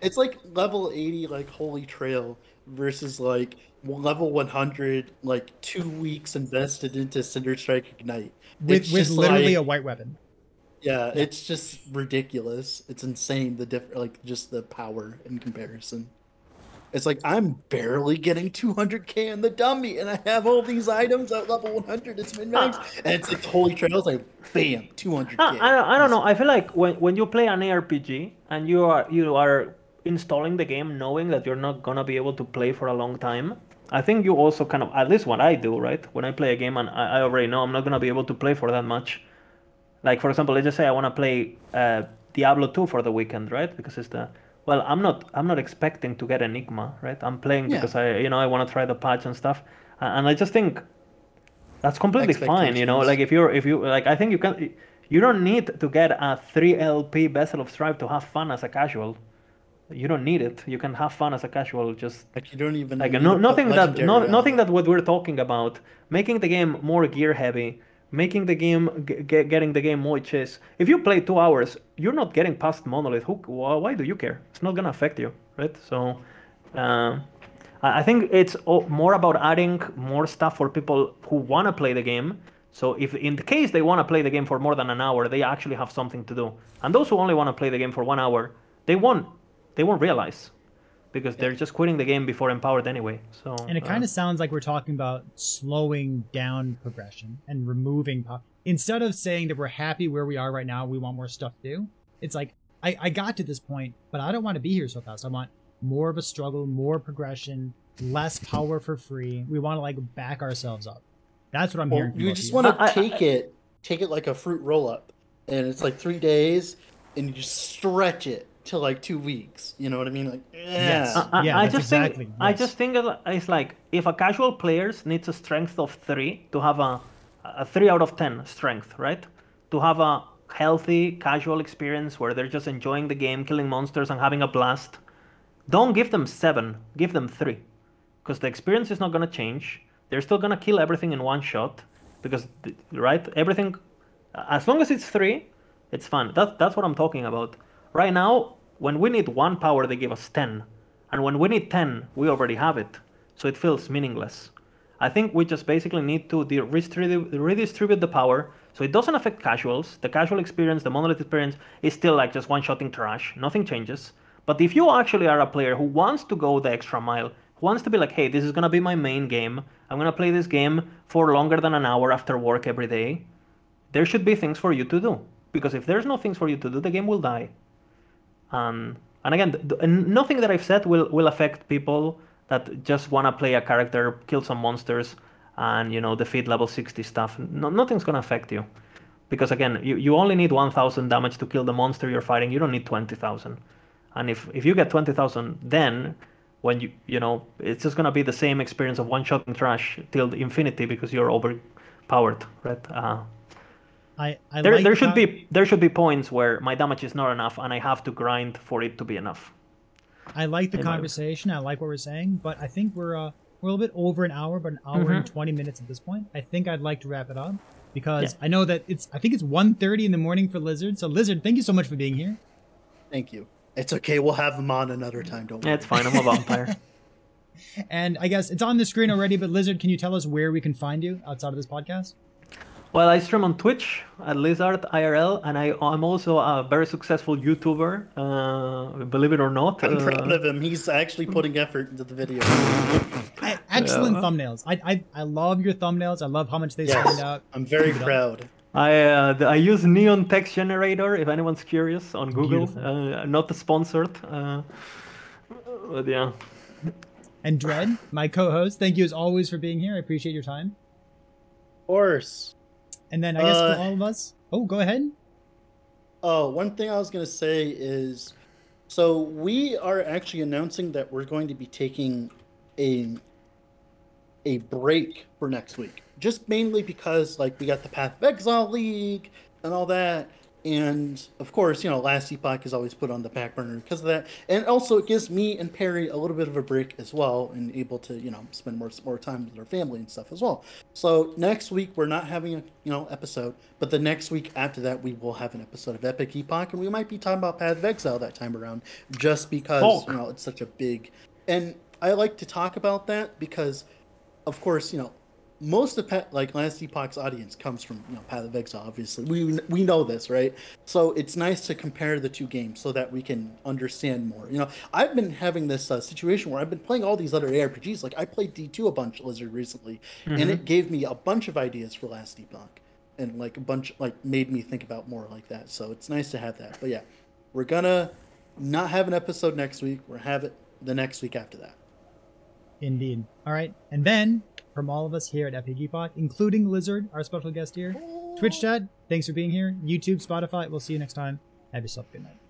it's like level 80, like Holy Trail, versus like level 100, like two weeks invested into Cinder Strike Ignite. With, It's with literally like- a white weapon. Yeah, it's just ridiculous. It's insane the diff like just the power in comparison. It's like I'm barely getting 200k in the dummy, and I have all these items at level 100. It's min max, and it's like holy trails, like bam, 200k. Ah, I, I, I don't know. I feel like when, when you play an ARPG and you are you are installing the game knowing that you're not gonna be able to play for a long time, I think you also kind of at least what I do, right? When I play a game and I, I already know I'm not gonna be able to play for that much. Like for example, let's just say I want to play uh, Diablo 2 for the weekend, right? Because it's the well, I'm not I'm not expecting to get Enigma, right? I'm playing Yeah. because I you know I want to try the patch and stuff, and I just think that's completely fine, you know. Like if you're if you like, I think you can. You don't need to get a 3 LP Vessel of Strife to have fun as a casual. You don't need it. You can have fun as a casual. Just like you don't even like no, nothing that no, nothing that what we're talking about. Making the game more gear heavy, making the game g- getting the game more chase. If you play two hours, you're not getting past monolith. Who? Why do you care? It's not gonna affect you, right? So. Uh, I I think it's more about adding more stuff for people who want to play the game. So if in the case they want to play the game for more than an hour, they actually have something to do. And those who only want to play the game for one hour, they won't they won't realize because they're just quitting the game before empowered anyway. So And it uh, kind of sounds like we're talking about slowing down progression and removing po- instead of saying that we're happy where we are right now, we want more stuff to do. It's like I, I got to this point, but I don't want to be here so fast. I want more of a struggle, more progression, less power for free. We want to like back ourselves up. That's what I'm Well, hearing. You just want I- I- to take it, take it like a fruit roll up, and it's like three days, and you just stretch it to like two weeks. You know what I mean? Like, yeah. Yes. Eh. I, I- Yeah, I just exactly- think I just think it's like if a casual player needs a strength of three to have a a three out of ten strength, right? To have a healthy casual experience where they're just enjoying the game, killing monsters, and having a blast. Don't give them seven. Give them three, because the experience is not gonna change. They're still gonna kill everything in one shot, because right everything. As long as it's three, it's fun. That, that's what I'm talking about. Right now, when we need one power, they give us 10. And when we need 10, we already have it. So it feels meaningless. I think we just basically need to de- redistribute, redistribute the power so it doesn't affect casuals. The casual experience, the monolith experience, is still like just one shotting trash. Nothing changes. But if you actually are a player who wants to go the extra mile, who wants to be like, hey, this is gonna be my main game, I'm gonna play this game for longer than an hour after work every day, there should be things for you to do. Because if there's no things for you to do, the game will die. Um, and again, th- th- nothing that I've said will, will affect people that just want to play a character, kill some monsters, and you know defeat level 60 stuff. No, nothing's gonna affect you, because again, you, you only need 1,000 damage to kill the monster you're fighting. You don't need 20,000. And if if you get 20,000, then when you you know it's just gonna be the same experience of one shot and trash till the infinity because you're overpowered, right? Uh, I, I there, like there should con- be there should be points where my damage is not enough and I have to grind for it to be enough. I like the in conversation. I like what we're saying, but I think we're uh, we're a little bit over an hour, but an hour and Mhm. twenty minutes at this point. I think I'd like to wrap it up because Yeah. I know that it's I think it's 1.30 in the morning for Lizard. So Lizard, thank you so much for being here. Thank you. It's okay. We'll have them on another time. Don't worry. Yeah, it's fine. I'm a vampire. And I guess it's on the screen already, but Lizard, can you tell us where we can find you outside of this podcast? Well, I stream on Twitch at Lizard IRL, and I, I'm also a very successful YouTuber. Uh, believe it or not. I'm Uh, proud of him. He's actually putting effort into the video. I, excellent thumbnails. I, I I love your thumbnails. I love how much they stand Yes, out. I'm very proud. I uh, I use Neon Text Generator if anyone's curious on Google. Uh, not sponsored. Uh, but yeah. And Dread, my co-host, thank you as always for being here. I appreciate your time. Of course. And then I guess Uh, for all of us, oh, go ahead. Oh, one thing I was gonna say is, so we are actually announcing that we're going to be taking a a break for next week, just mainly because like we got the Path of Exile League and all that, and of course, you know, Last Epoch is always put on the back burner because of that, and also it gives me and Perry a little bit of a break as well, and able to you know spend more more time with our family and stuff as well. So next week we're not having a you know episode, but the next week after that we will have an episode of Epic Epoch, and we might be talking about Path of Exile that time around, just because Hulk. you know it's such a big, and I like to talk about that because, of course, you know most of Pat, like Last Epoch's audience comes from you know Path of Exile. Obviously, we we know this, right? So it's nice to compare the two games so that we can understand more. You know, I've been having this uh, situation where I've been playing all these other ARPGs. Like I played D two a bunch Lizard recently, and it gave me a bunch of ideas for Last Epoch, and like a bunch like made me think about more like that. So it's nice to have that. But yeah, we're gonna not have an episode next week. We're have it the next week after that. Indeed. All right. And then, from all of us here at Epoch, including Lizard, our special guest here, Twitch chat, thanks for being here. YouTube, Spotify, we'll see you next time. Have yourself a good night.